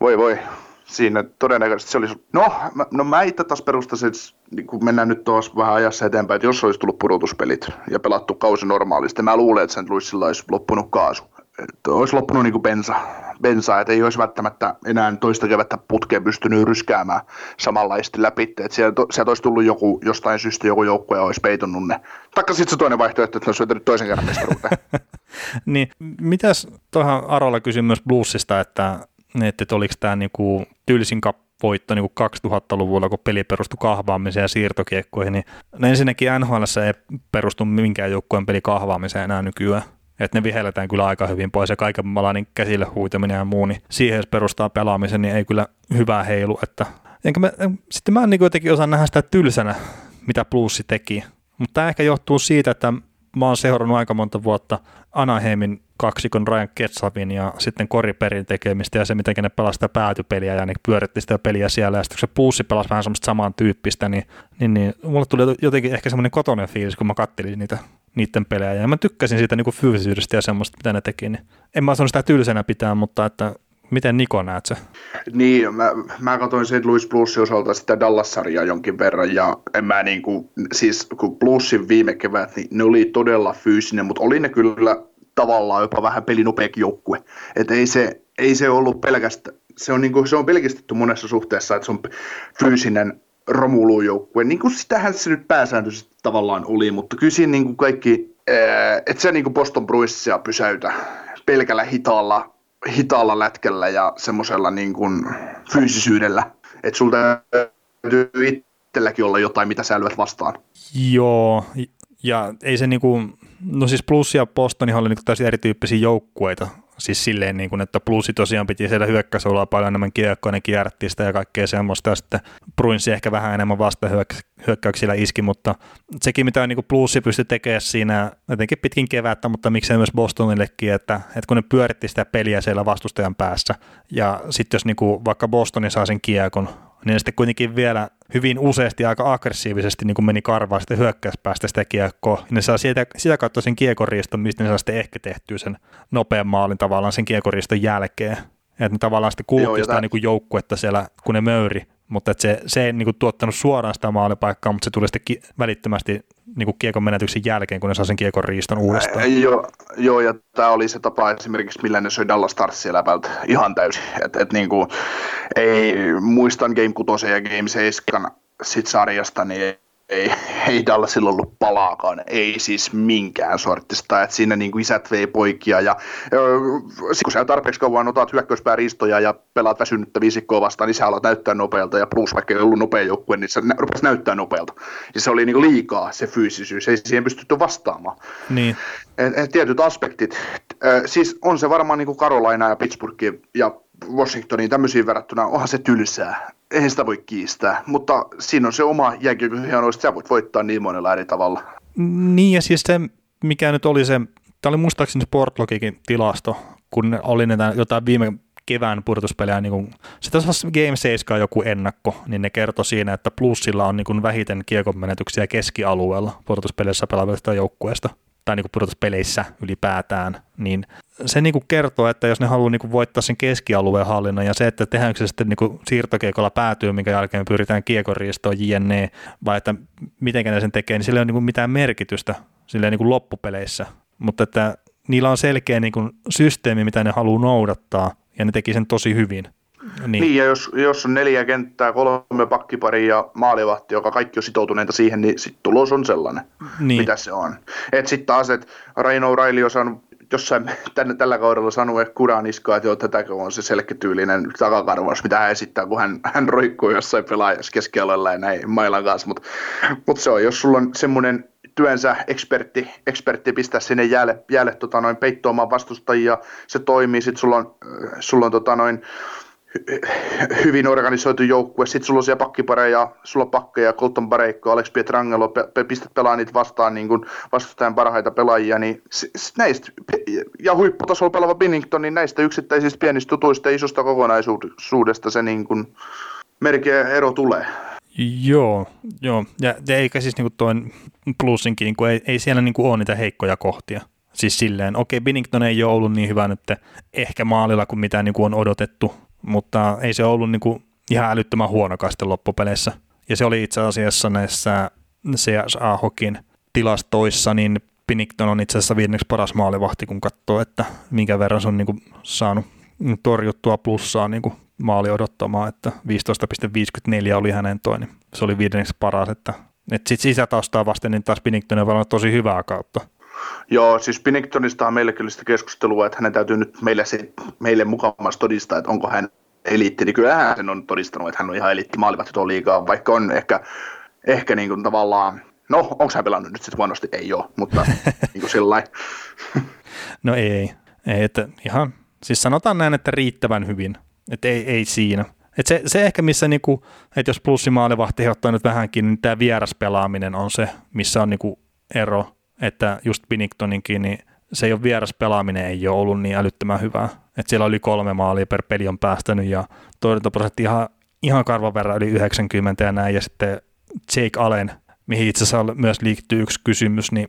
voi voi, siinä todennäköisesti se olisi, no mä, no mä itse taas perustaisin, niin kun mennään nyt tuossa vähän ajassa eteenpäin, että jos olisi tullut pudotuspelit ja pelattu kausi normaalisti, mä luulen, että sen Luissilla olisi loppunut kaasu. Että olisi loppunut niin kuin bensa, bensa, että ei olisi välttämättä enää toista kevättä putkeen pystynyt ryskäämään samanlaisesti läpi. Että sieltä, sieltä olisi tullut joku, jostain syystä joku joukkue olisi peitonnut ne. Taikka sitten se toinen vaihtoehto, että olisi toisen kerran mestaruuteen. niin, mitäs tuohon Arolla kysyi myös Bluesista, että että, että oliko tämä niinku tylsin voitto niin 2000-luvulla, kun peli perustui kahvaamiseen ja siirtokiekkoihin, niin no ensinnäkin NHL ei perustu minkään joukkueen peli kahvaamiseen enää nykyään. Että ne vihelletään kyllä aika hyvin pois ja kaikenlainen käsille huitaminen ja muu, niin siihen jos perustaa pelaamisen, niin ei kyllä hyvää heilu. Että, enkä mä, sitten mä en niin jotenkin osaa nähdä sitä tylsänä, mitä plussi teki. Mutta tämä ehkä johtuu siitä, että mä oon seurannut aika monta vuotta Anaheimin kaksikon Ryan Ketsavin ja sitten Koriperin tekemistä ja se, miten ne pelasi sitä päätypeliä ja ne pyöritti sitä peliä siellä. Ja sitten kun se puussi pelasi vähän semmoista samantyyppistä, niin, niin, niin mulle tuli jotenkin ehkä semmoinen kotonen fiilis, kun mä kattelin niitä niiden pelejä. Ja mä tykkäsin siitä niin kuin fyysisyydestä ja semmoista, mitä ne teki, niin en mä sanonut sitä tylsänä pitää, mutta että Miten Niko näet se? Niin, mä, mä katsoin sen Louis Plusin osalta sitä Dallas-sarjaa jonkin verran, ja en mä niin kuin, siis kun Plusin viime kevät, niin ne oli todella fyysinen, mutta oli ne kyllä tavallaan jopa vähän pelinopeakin joukkue. Että ei se, ei se ollut pelkästään, se on, niin kuin, se on pelkistetty monessa suhteessa, että se on fyysinen romulujoukkue. Niin kuin sitähän se nyt pääsääntöisesti tavallaan oli, mutta kyllä siinä niin kuin kaikki, että se niin kuin Boston Bruinsia pysäytä pelkällä hitaalla, hitaalla lätkellä ja semmoisella niin kuin fyysisyydellä. Että sulta täytyy itselläkin olla jotain, mitä sä vastaan. Joo, ja ei se niinku, no siis Plus ja Boston oli niinku täysin erityyppisiä joukkueita, siis silleen, niin kuin, että Plusi tosiaan piti siellä hyökkäysolaa paljon enemmän kiekkoa, ne kierrätti sitä ja kaikkea semmoista, ja sitten Bruinsi ehkä vähän enemmän vasta hyökkäyksillä iski, mutta sekin mitä niin Plusi pystyi tekemään siinä jotenkin pitkin kevättä, mutta miksei myös Bostonillekin, että, että kun ne pyöritti sitä peliä siellä vastustajan päässä, ja sitten jos niin kuin, vaikka Bostoni saa sen kiekon, niin sitten kuitenkin vielä hyvin useasti aika aggressiivisesti niin kuin meni karvaa sitten hyökkäyspäästä sitä kiekkoa. Ne saa sitä, sitä kautta sen kiekoriiston, mistä ne saa sitten ehkä tehtyä sen nopean maalin tavallaan sen kiekoriiston jälkeen. Että ne tavallaan sitten kulutti sitä niin kuin joukkuetta siellä, kun ne möyri mutta se, se ei niin tuottanut suoraan sitä maalipaikkaa, mutta se tuli sitten ki- välittömästi niin kuin kiekon menetyksen jälkeen, kun ne saa sen kiekon riiston uudestaan. Ää, joo, joo, ja tämä oli se tapa esimerkiksi, millä ne söi Dallas Starsia läpältä ihan täysin. Et, et, niin kuin, ei, muistan Game 6 ja Game 7 sit sarjasta, niin ei, ei Dallasilla ollut palaakaan, ei siis minkään sortista, että siinä niin kuin isät vei poikia ja kun sä tarpeeksi kauan otat hyökkäyspääriistoja ja pelaat väsynyttä viisikkoa vastaan, niin sä alat näyttää nopealta ja plus vaikka ei ollut nopea joukkue, niin se nä- rupesi näyttää nopealta. Ja se oli niin kuin liikaa se fyysisyys, ei siihen pystytty vastaamaan. Niin. Et, et tietyt aspektit, siis on se varmaan niin kuin Carolina ja Pittsburgh ja Washingtoniin tämmöisiin verrattuna, onhan se tylsää eihän sitä voi kiistää, mutta siinä on se oma jääkiekon hienous, sä voit voittaa niin monella eri tavalla. Niin ja siis se, mikä nyt oli se, tämä oli muistaakseni Sportlogikin tilasto, kun oli näitä jotain viime kevään purtuspelejä, niin kun, se tässä Game 7 joku ennakko, niin ne kertoi siinä, että plussilla on niin vähiten kiekon menetyksiä keskialueella purtuspeleissä pelaavista joukkueesta tai niin pudotuspeleissä ylipäätään, niin se niin kuin kertoo, että jos ne haluaa niin kuin voittaa sen keskialueen hallinnan ja se, että tehdäänkö se sitten niin kuin siirtokiekolla päätyy, minkä jälkeen pyritään kiekonriistoon jne, vai että miten ne sen tekee, niin sillä ei ole niin kuin mitään merkitystä sillä niin kuin loppupeleissä, mutta että niillä on selkeä niin kuin systeemi, mitä ne haluaa noudattaa, ja ne teki sen tosi hyvin. Niin, niin ja jos, jos on neljä kenttää, kolme pakkiparia ja maalivahti, joka kaikki on sitoutuneita siihen, niin sitten tulos on sellainen, niin. mitä se on. Että sitten taas, että Raino Raili on saanut jossain tänne, tällä kaudella sanoi että kuran iskaa, että joo, tätäkö on se selketyylinen takakarvaus, mitä hän esittää, kun hän, hän roikkuu jossain pelaajassa keskialalla ja näin mailan kanssa. Mutta mut se on, jos sulla on semmoinen työnsä ekspertti, ekspertti pistää sinne jäälle, jäälle tota noin, peittoamaan vastustajia, se toimii, sitten sulla on, sulla on tota noin, hyvin organisoitu joukkue, sitten sulla on siellä pakkipareja, sulla on pakkeja, Colton Bareikko, Alex Pietrangelo, pe- pistät pelaa niitä vastaan niin kuin vastustajan parhaita pelaajia, niin näistä, ja huipputasolla pelaava Binnington, niin näistä yksittäisistä pienistä tutuista ja isosta kokonaisuudesta se niin kuin merkeä ero tulee. Joo, joo. Ja, eikä siis niinku toi plussinkin, niinku ei, ei siellä niinku ole niitä heikkoja kohtia. Siis silleen, okei, Binnington ei ole ollut niin hyvä nyt ehkä maalilla kuin mitä niinku on odotettu, mutta ei se ollut niinku ihan älyttömän huonokaan sitten loppupeleissä. Ja se oli itse asiassa näissä CSA-hokin tilastoissa, niin Binnington on itse asiassa viidenneksi paras maalivahti, kun katsoo, että minkä verran se on niinku saanut torjuttua plussaa niinku maali odottamaan, että 15,54 oli hänen toi, niin se oli viidenneksi paras, että, että sitten sisätaustaa vasten niin taas Pinnington on tosi hyvää kautta. Joo, siis Pinningtonista on meille kyllä sitä keskustelua, että hänen täytyy nyt meille, se, meille mukavasti todistaa, että onko hän eliitti, niin kyllähän hän on todistanut, että hän on ihan eliitti maalivahti tuon liikaa, vaikka on ehkä, ehkä niin kuin tavallaan, no onko hän pelannut nyt sitten huonosti? Ei ole, mutta niin kuin sillä No ei, ei, että ihan, siis sanotaan näin, että riittävän hyvin, että ei, ei siinä. Et se, se ehkä, missä niinku, että jos plussimaalivahti ottaa nyt vähänkin, niin tämä vieraspelaaminen on se, missä on niinku ero, että just Binningtoninkin, niin se ei ole vieraspelaaminen, ei ole ollut niin älyttömän hyvää. Että siellä oli kolme maalia per peli on päästänyt ja torjuntaprosentti ihan, ihan karvan verran yli 90 ja näin. Ja sitten Jake Allen, mihin itse asiassa myös liittyy yksi kysymys, niin,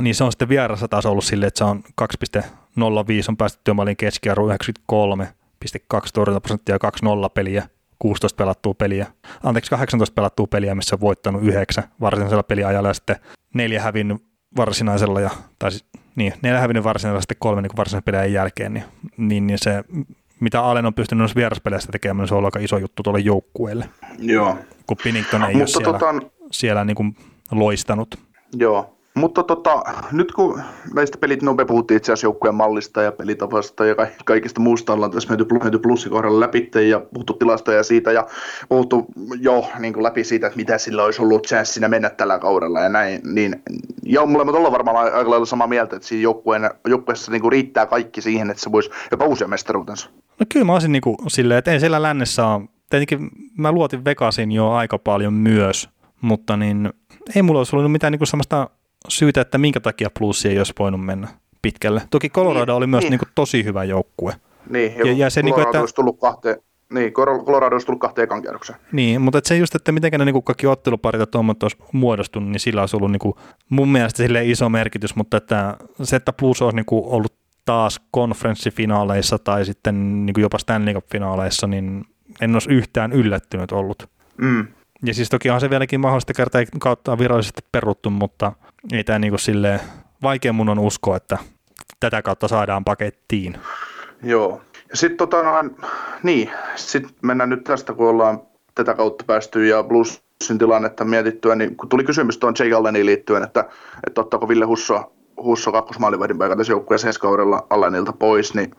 niin se on sitten vierassa taas ollut silleen, että se on 2,05 on päästetty työmaalin keskiarvo 93 2,2 torjuntaprosenttia, 2-0 peliä, 16 pelattua peliä, anteeksi 18 pelattua peliä, missä on voittanut 9 varsinaisella peliajalla ja sitten neljä hävinnyt varsinaisella, ja, tai siis, niin, neljä hävinnyt varsinaisella sitten kolme niin varsinaisen pelin jälkeen, niin, niin, niin, se, mitä Allen on pystynyt noissa vieraspeleissä tekemään, niin se on aika iso juttu tuolle joukkueelle. Joo. Kun Pinnington ei Mutta ole siellä, tota... siellä niin kuin loistanut. Joo, mutta tota, nyt kun näistä pelit, no me puhuttiin itse asiassa joukkueen mallista ja pelitavasta ja kaikista muusta ollaan tässä menty, menty plussin kohdalla läpi ja puhuttu tilastoja siitä ja puhuttu jo niin kuin läpi siitä, että mitä sillä olisi ollut chanssina mennä tällä kaudella ja näin, niin ja molemmat ollaan varmaan aika lailla samaa mieltä, että siinä joukkueen, joukkueessa niin kuin riittää kaikki siihen, että se voisi jopa uusia mestaruutensa. No kyllä mä olisin niin kuin silleen, että ei siellä lännessä ole, tietenkin mä luotin Vegasin jo aika paljon myös, mutta niin ei mulla olisi ollut mitään niin kuin syytä, että minkä takia plussi ei olisi voinut mennä pitkälle. Toki Colorado niin, oli myös niin. Niin kuin tosi hyvä joukkue. Niin, ja, ja se, niin kuin, että, olisi tullut kahteen, niin, Colorado olisi tullut kahteen ekan Niin, mutta se just, että miten ne niin kaikki otteluparit ja tuommoit olisi muodostunut, niin sillä olisi ollut niin kuin, mun mielestä sille iso merkitys, mutta että se, että plus olisi niin kuin, ollut taas konferenssifinaaleissa tai sitten niin kuin jopa Stanley Cup-finaaleissa, niin en olisi yhtään yllättynyt ollut. Mm. Ja siis toki on se vieläkin mahdollista kertaa kautta virallisesti peruttu, mutta ei tämä niin silleen, vaikea mun on uskoa, että tätä kautta saadaan pakettiin. Joo. Ja sitten tota, niin, sit mennään nyt tästä, kun ollaan tätä kautta päästy ja Bluesin tilannetta mietittyä, niin kun tuli kysymys tuon Jake Alleniin liittyen, että, että ottaako Ville Husso, Husso kakkosmaalivahdin paikan tässä joukkueessa ensi kaudella Allenilta pois, niin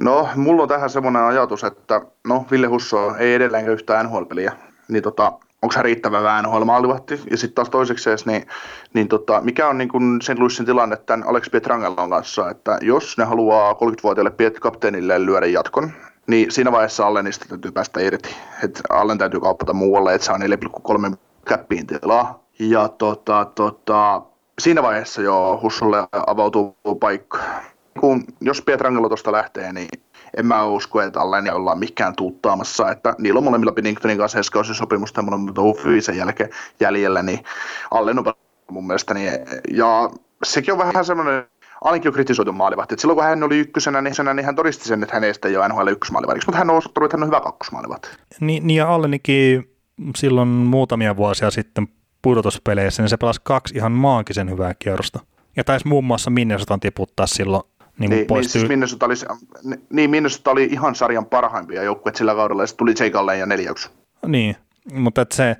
no, mulla on tähän semmoinen ajatus, että no, Ville Husso ei edelleenkään yhtään NHL-peliä, niin tota, onko se riittävä vähän maalivahti. Ja sitten taas toiseksi niin, niin tota, mikä on niin kuin sen Luissin tilanne tämän Alex Pietrangellon kanssa, että jos ne haluaa 30-vuotiaille Piet kapteenille lyödä jatkon, niin siinä vaiheessa Allenista täytyy päästä irti. Et Allen täytyy kauppata muualle, että saa 4,3 käppiin tilaa. Ja tota, tota, siinä vaiheessa jo Hussolle avautuu paikka. Kun, jos Pietrangelo tuosta lähtee, niin en mä usko, että Allen ollaan mikään tuuttaamassa, että niillä on molemmilla Pinningtonin kanssa sopimus ja molemmilla sen jälkeen jäljellä, niin Allen on mun mielestä, niin, ja sekin on vähän semmoinen, ainakin on kritisoitu maalivahti. Et silloin kun hän oli ykkösenä, niin, niin hän todisti sen, että hänestä ei ole NHL ykkösmaalivahti, mutta hän on osoittanut, että hän on hyvä kakkosmaalivahti. Niin, niin ja Allenikin silloin muutamia vuosia sitten pudotuspeleissä, niin se pelasi kaksi ihan maagisen hyvää kierrosta. Ja taisi muun muassa Minnesotan tiputtaa silloin Niin, niin, niin, siis Minnesota oli, niin Minnesota oli ihan sarjan parhaimpia joukkueet sillä kaudella, ja sitten tuli Jake Allen ja neljäksi. Niin, mutta että se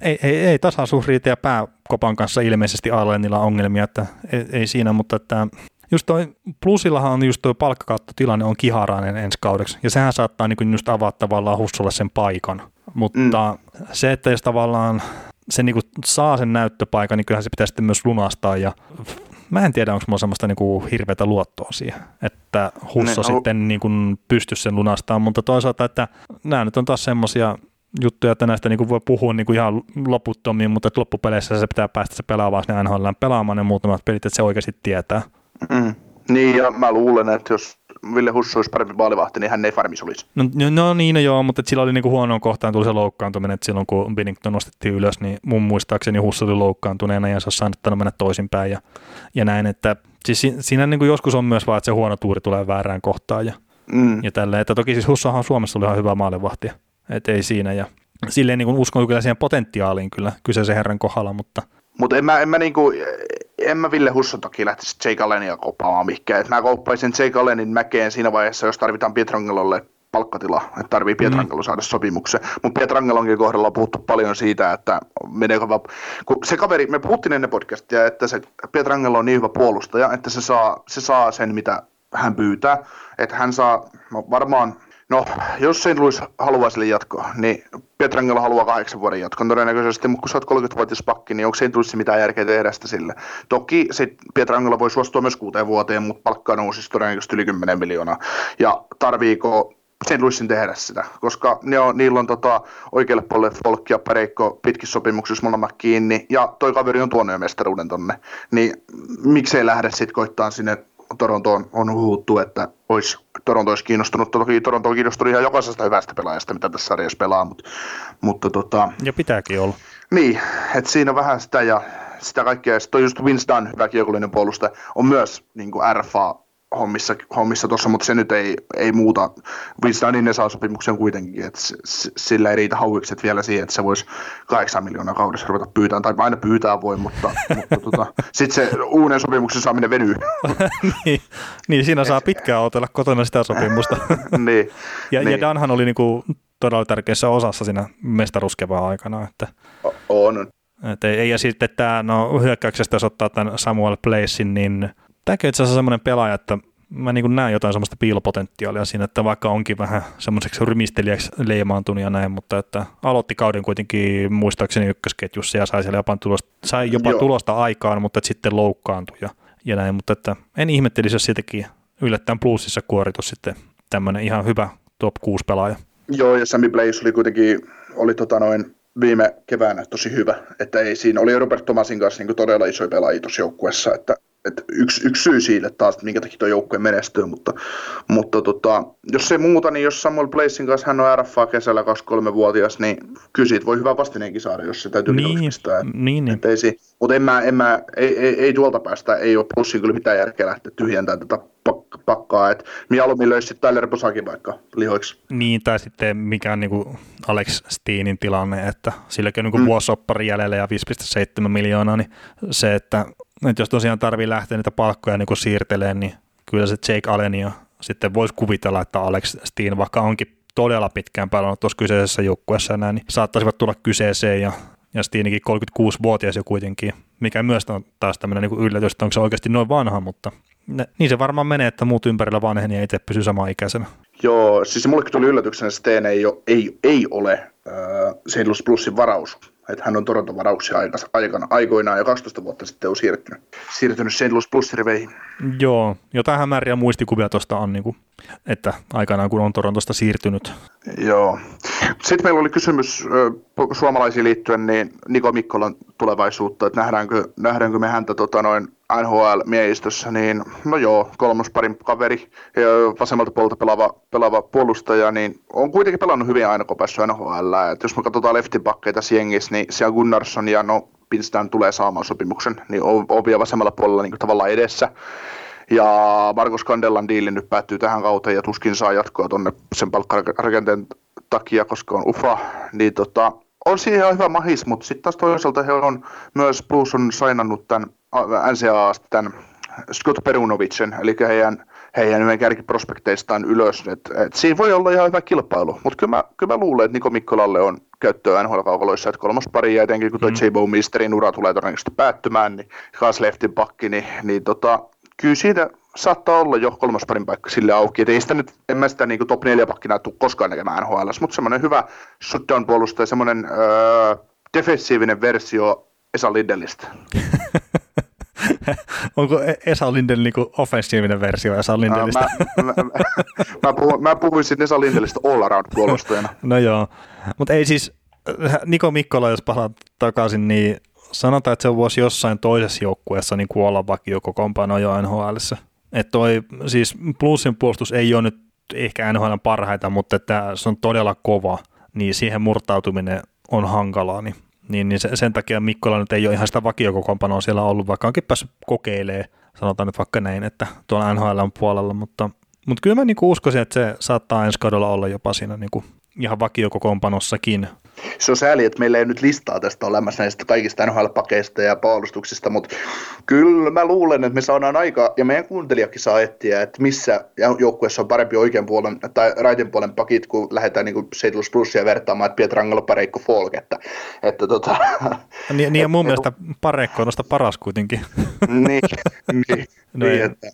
ei, ei, ei tasaisuus riitä ja pääkopan kanssa ilmeisesti Allenilla ongelmia, että ei, ei siinä, mutta että just toi plusillahan on just toi palkkakattotilanne on kiharainen ensi kaudeksi, ja sehän saattaa niin just avata tavallaan Hussolle sen paikan. Mutta mm. se, että jos tavallaan se niin saa sen näyttöpaikan, niin kyllähän se pitää sitten myös lunastaa, ja mä en tiedä, onko mulla semmoista niin hirveätä luottoa siihen, että Husso ne, sitten niin kuin pystyisi sen lunastamaan, mutta toisaalta, että nämä nyt on taas semmoisia juttuja, että näistä niin kuin voi puhua niin kuin ihan loputtomiin, mutta että loppupeleissä se pitää päästä se pelaamaan sinne NHL pelaamaan ne muutamat pelit, että se oikeasti tietää. Mm. Niin, ja mä luulen, että jos Ville Hussu olisi parempi maalivahti, niin hän ei farmis olisi. No, no, no niin, no joo, mutta sillä oli niinku huonoon kohtaan tuli se loukkaantuminen, että silloin kun Binnington nostettiin ylös, niin mun muistaakseni Hussu oli loukkaantuneena ja se olisi saanut mennä toisinpäin ja, ja näin, että siis siinä niinku joskus on myös vaan, että se huono tuuri tulee väärään kohtaan ja, mm. ja tälleen, että toki siis Hussahan Suomessa oli ihan hyvä maalivahti, että ei siinä ja silleen niin uskon kyllä siihen potentiaaliin kyllä kyseisen herran kohdalla, mutta mutta en mä, en mä niinku, en mä Ville Husson toki lähtisi Jake Allenia kauppaamaan mihinkään. Et mä kauppaisin Jake Allenin mäkeen siinä vaiheessa, jos tarvitaan Pietrangelolle palkkatila, että tarvii Pietrangelo mm. saada sopimuksen. Mutta Pietrangelonkin kohdalla on puhuttu paljon siitä, että meneekö va- kun se kaveri, me puhuttiin ennen podcastia, että se Pietrangelo on niin hyvä puolustaja, että se saa, se saa sen, mitä hän pyytää. Että hän saa no varmaan No, jos St. Louis haluaa sille jatkoa, niin Pietrangelo haluaa kahdeksan vuoden jatkon todennäköisesti, mutta kun sä oot 30-vuotias pakki, niin onko St. Louis mitään järkeä tehdä sitä sille? Toki sit Pietrangelo voi suostua myös kuuteen vuoteen, mutta palkka nousisi todennäköisesti yli 10 miljoonaa. Ja tarviiko St. Louisin tehdä sitä, koska ne on, niillä on tota, oikealle puolelle Folk ja Pareikko pitkissä sopimuksissa molemmat kiinni, ja toi kaveri on tuonut jo mestaruuden tonne, niin miksei lähde sitten koittaa sinne Torontoon on huhuttu, että olisi, Toronto olisi kiinnostunut. Toki Toronto on kiinnostunut ihan jokaisesta hyvästä pelaajasta, mitä tässä sarjassa pelaa. Mutta, mutta tota, ja pitääkin olla. Niin, että siinä on vähän sitä ja sitä kaikkea. Ja sitten just Vince Dunn, hyvä kiekollinen puolustaja, on myös niin kuin RFA hommissa, hommissa tuossa, mutta se nyt ei, ei muuta. Winston ne saa sopimuksen kuitenkin, että sillä ei riitä hauikset vielä siihen, että se voisi 8 miljoonaa kaudessa ruveta pyytämään, tai aina pyytää voi, mutta, mutta tota, sitten se uuden sopimuksen saaminen venyy. niin, niin, siinä saa pitkään otella kotona sitä sopimusta. niin, ja, niin. ja Danhan oli niinku todella tärkeässä osassa siinä mestaruskevaa aikana. Että... On. Et ei, ja sitten tämä, no hyökkäyksestä jos ottaa tämän Samuel Placein, niin tämäkin itse asiassa semmoinen pelaaja, että mä niin näen jotain semmoista piilopotentiaalia siinä, että vaikka onkin vähän semmoiseksi rymistelijäksi leimaantunut ja näin, mutta että aloitti kauden kuitenkin muistaakseni ykkösketjussa ja sai siellä jopa tulosta, sai jopa tulosta aikaan, mutta että sitten loukkaantui ja, ja näin, mutta että en ihmettelisi, jos siitäkin yllättäen plussissa kuoritus sitten tämmöinen ihan hyvä top 6 pelaaja. Joo, ja Sammy Blaze oli kuitenkin, oli tota noin viime keväänä tosi hyvä, että ei siinä, oli Robert Thomasin kanssa niin todella iso pelaaja tuossa joukkuessa, että että yksi, yksi syy sille taas, että minkä takia tuo joukkue menestyy, mutta, mutta tota, jos se muuta, niin jos Samuel Placing kanssa hän on RFA kesällä 23-vuotias, niin kyllä siitä voi hyvä vastineenkin saada, jos se täytyy niin, pistää. Niin, niin. Ei, si- mutta en mä, en mä, ei, ei, ei, tuolta päästä, ei ole plussin kyllä mitään järkeä lähteä tyhjentämään tätä pakkaa, että mieluummin löysi sitten Tyler Bosakin vaikka lihoiksi. Niin, tai sitten mikä on niin Alex Steenin tilanne, että silläkin on niin mm. vuosoppari jäljellä ja 5,7 miljoonaa, niin se, että että jos tosiaan tarvii lähteä niitä palkkoja niin siirtelemään, niin kyllä se Jake Allenia sitten voisi kuvitella, että Alex Steen, vaikka onkin todella pitkään pelannut tuossa kyseisessä joukkueessa näin, niin saattaisivat tulla kyseeseen ja, ja Steenikin 36-vuotias jo kuitenkin, mikä myös on taas tämmöinen niin yllätys, että onko se oikeasti noin vanha, mutta ne, niin se varmaan menee, että muut ympärillä vanheni ja itse pysyy sama ikäisenä. Joo, siis mullekin tuli yllätyksenä, että Steen ei, ole, ei, ei ole äh, St. Plusin varaus että hän on Toronton varauksia aikana, aikoinaan jo 12 vuotta sitten on siirtynyt, siirtynyt St. Louis Plus-riveihin. Joo, jotain hämäriä muistikuvia tuosta on, niin kuin, että aikanaan kun on Torontosta siirtynyt. Joo. Sitten meillä oli kysymys suomalaisiin liittyen niin Niko Mikkolan tulevaisuutta, että nähdäänkö, nähdäänkö me häntä tota, noin NHL-miehistössä, niin no joo, kolmosparin kaveri, vasemmalta puolelta pelaava, pelaava puolustaja, niin on kuitenkin pelannut hyvin aina, kun päässyt NHL. Et jos me katsotaan leftibakkeja tässä jengissä, niin siellä Gunnarsson ja no Pinstan tulee saamaan sopimuksen, niin on, vielä vasemmalla puolella niin tavallaan edessä. Ja Markus Kandellan diili nyt päättyy tähän kauteen ja tuskin saa jatkoa tuonne sen palkkarakenteen takia, koska on UFA, niin tota, on siihen ihan hyvä mahis, mutta sitten taas toisaalta he on myös Blues on sainannut tämän NCAA tämän Scott Perunovicen, eli heidän heidän nimen kärkiprospekteistaan ylös. Et, et siinä voi olla ihan hyvä kilpailu, mutta kyllä mä, kyllä mä luulen, että Niko Mikkolalle on käyttöä nhl että kolmas pari ja etenkin kun tuo mm. J. Misterin ura tulee todennäköisesti päättymään, niin Kaas Leftin pakki, niin, niin tota, kyllä siitä saattaa olla jo kolmas parin paikka sille auki. Et ei sitä nyt, en mä sitä niin top 4 pakkina tule koskaan näkemään NHL, mutta semmoinen hyvä shutdown-puolustaja, semmoinen öö, defensiivinen versio Esa Lindelistä. Onko e- Esa Lindell niinku offensiivinen versio Esa Lindelistä? mä, mä, mä, mä, mä puhuisin Esa Lindelistä all around puolustajana. no joo, mutta ei siis, Niko Mikkola, jos palaat takaisin, niin sanotaan, että se voisi jossain toisessa joukkueessa niin olla vakiokokoonpano jo nhl Että toi, siis plussin puolustus ei ole nyt ehkä NHL parhaita, mutta että se on todella kova, niin siihen murtautuminen on hankalaa, niin, niin, niin sen takia Mikkola nyt ei ole ihan sitä vakiokokoonpanoa siellä ollut, vaikka onkin päässyt kokeilemaan, sanotaan nyt vaikka näin, että tuolla NHL puolella, mutta, mutta kyllä mä niin uskoisin, että se saattaa ensi kaudella olla jopa siinä niin kuin ihan vakiokokoonpanossakin. Se on sääli, että meillä ei nyt listaa tästä olemassa näistä kaikista NHL-pakeista ja puolustuksista, mutta kyllä mä luulen, että me saadaan aika, ja meidän kuuntelijakin saa etsiä, että missä joukkueessa on parempi oikean puolen tai raitin puolen pakit, kun lähdetään niin kuin Seidulus Plusia vertaamaan, että Pietrangelo, Pareikko, Folk, että, että tota, Niin, niin ja mun et, mielestä Pareikko on paras kuitenkin. niin, niin, no niin, että,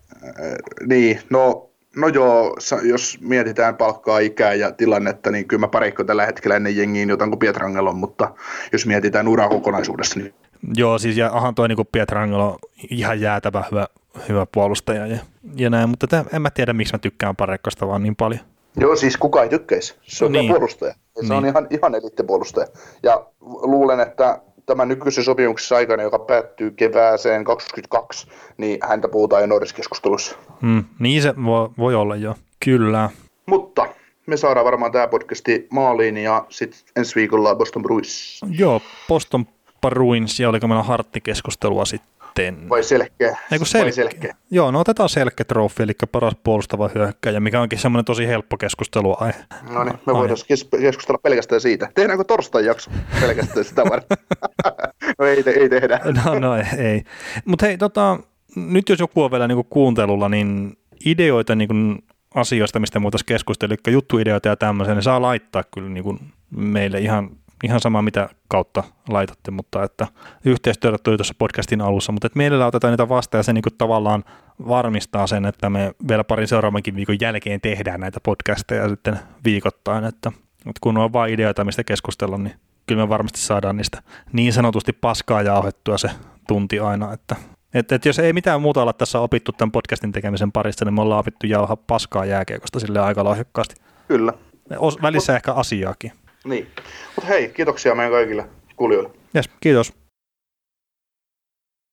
niin, no No joo, jos mietitään palkkaa, ikää ja tilannetta, niin kyllä mä pareikko tällä hetkellä ennen jengiin jotain kuin Pietrangelo, mutta jos mietitään uraa kokonaisuudessa, niin... Joo, siis ja ahan toi niin Pietrangelo ihan jäätävä hyvä, hyvä puolustaja ja, ja näin, mutta tämän, en mä tiedä, miksi mä tykkään pareikkosta vaan niin paljon. Joo, siis kuka ei tykkäisi. Se on niin. puolustaja. Se niin. on ihan, ihan elittipuolustaja. Ja luulen, että tämän nykyisen sopimuksen aikana, joka päättyy kevääseen 2022, niin häntä puhutaan jo Nordiskeskustelussa. Mm, niin se voi, voi olla jo, kyllä. Mutta me saadaan varmaan tämä podcasti maaliin ja sitten ensi viikolla Boston Bruins. Joo, Boston Bruins ja oliko meillä harttikeskustelua sitten sitten. Vai selkeä? Eiku sel- Vai selkeä? Joo, no otetaan selkeä trofi, eli paras puolustava hyökkäjä, mikä onkin semmoinen tosi helppo keskusteluaihe. No niin, me voidaan keskustella pelkästään siitä. Tehdäänkö torstai jakso pelkästään sitä varten? no ei, te- ei tehdä. no, no ei. ei. Mutta hei, tota, nyt jos joku on vielä niinku kuuntelulla, niin ideoita niinku asioista, mistä voitaisiin keskustella, eli juttuideoita ja tämmöisiä, niin saa laittaa kyllä niinku meille ihan ihan sama mitä kautta laitatte, mutta että yhteistyötä tuli tuossa podcastin alussa, mutta että mielellä otetaan niitä vastaan ja se niin tavallaan varmistaa sen, että me vielä parin seuraavankin viikon jälkeen tehdään näitä podcasteja sitten viikoittain, että, että kun on vain ideoita, mistä keskustella, niin kyllä me varmasti saadaan niistä niin sanotusti paskaa jauhettua se tunti aina, että että et jos ei mitään muuta olla tässä opittu tämän podcastin tekemisen parissa, niin me ollaan opittu jauhaa paskaa jääkiekosta sille aika lahjakkaasti. Kyllä. Välissä ehkä asiaakin. Niin. Mutta hei, kiitoksia meidän kaikille kuulijoille. Yes, kiitos.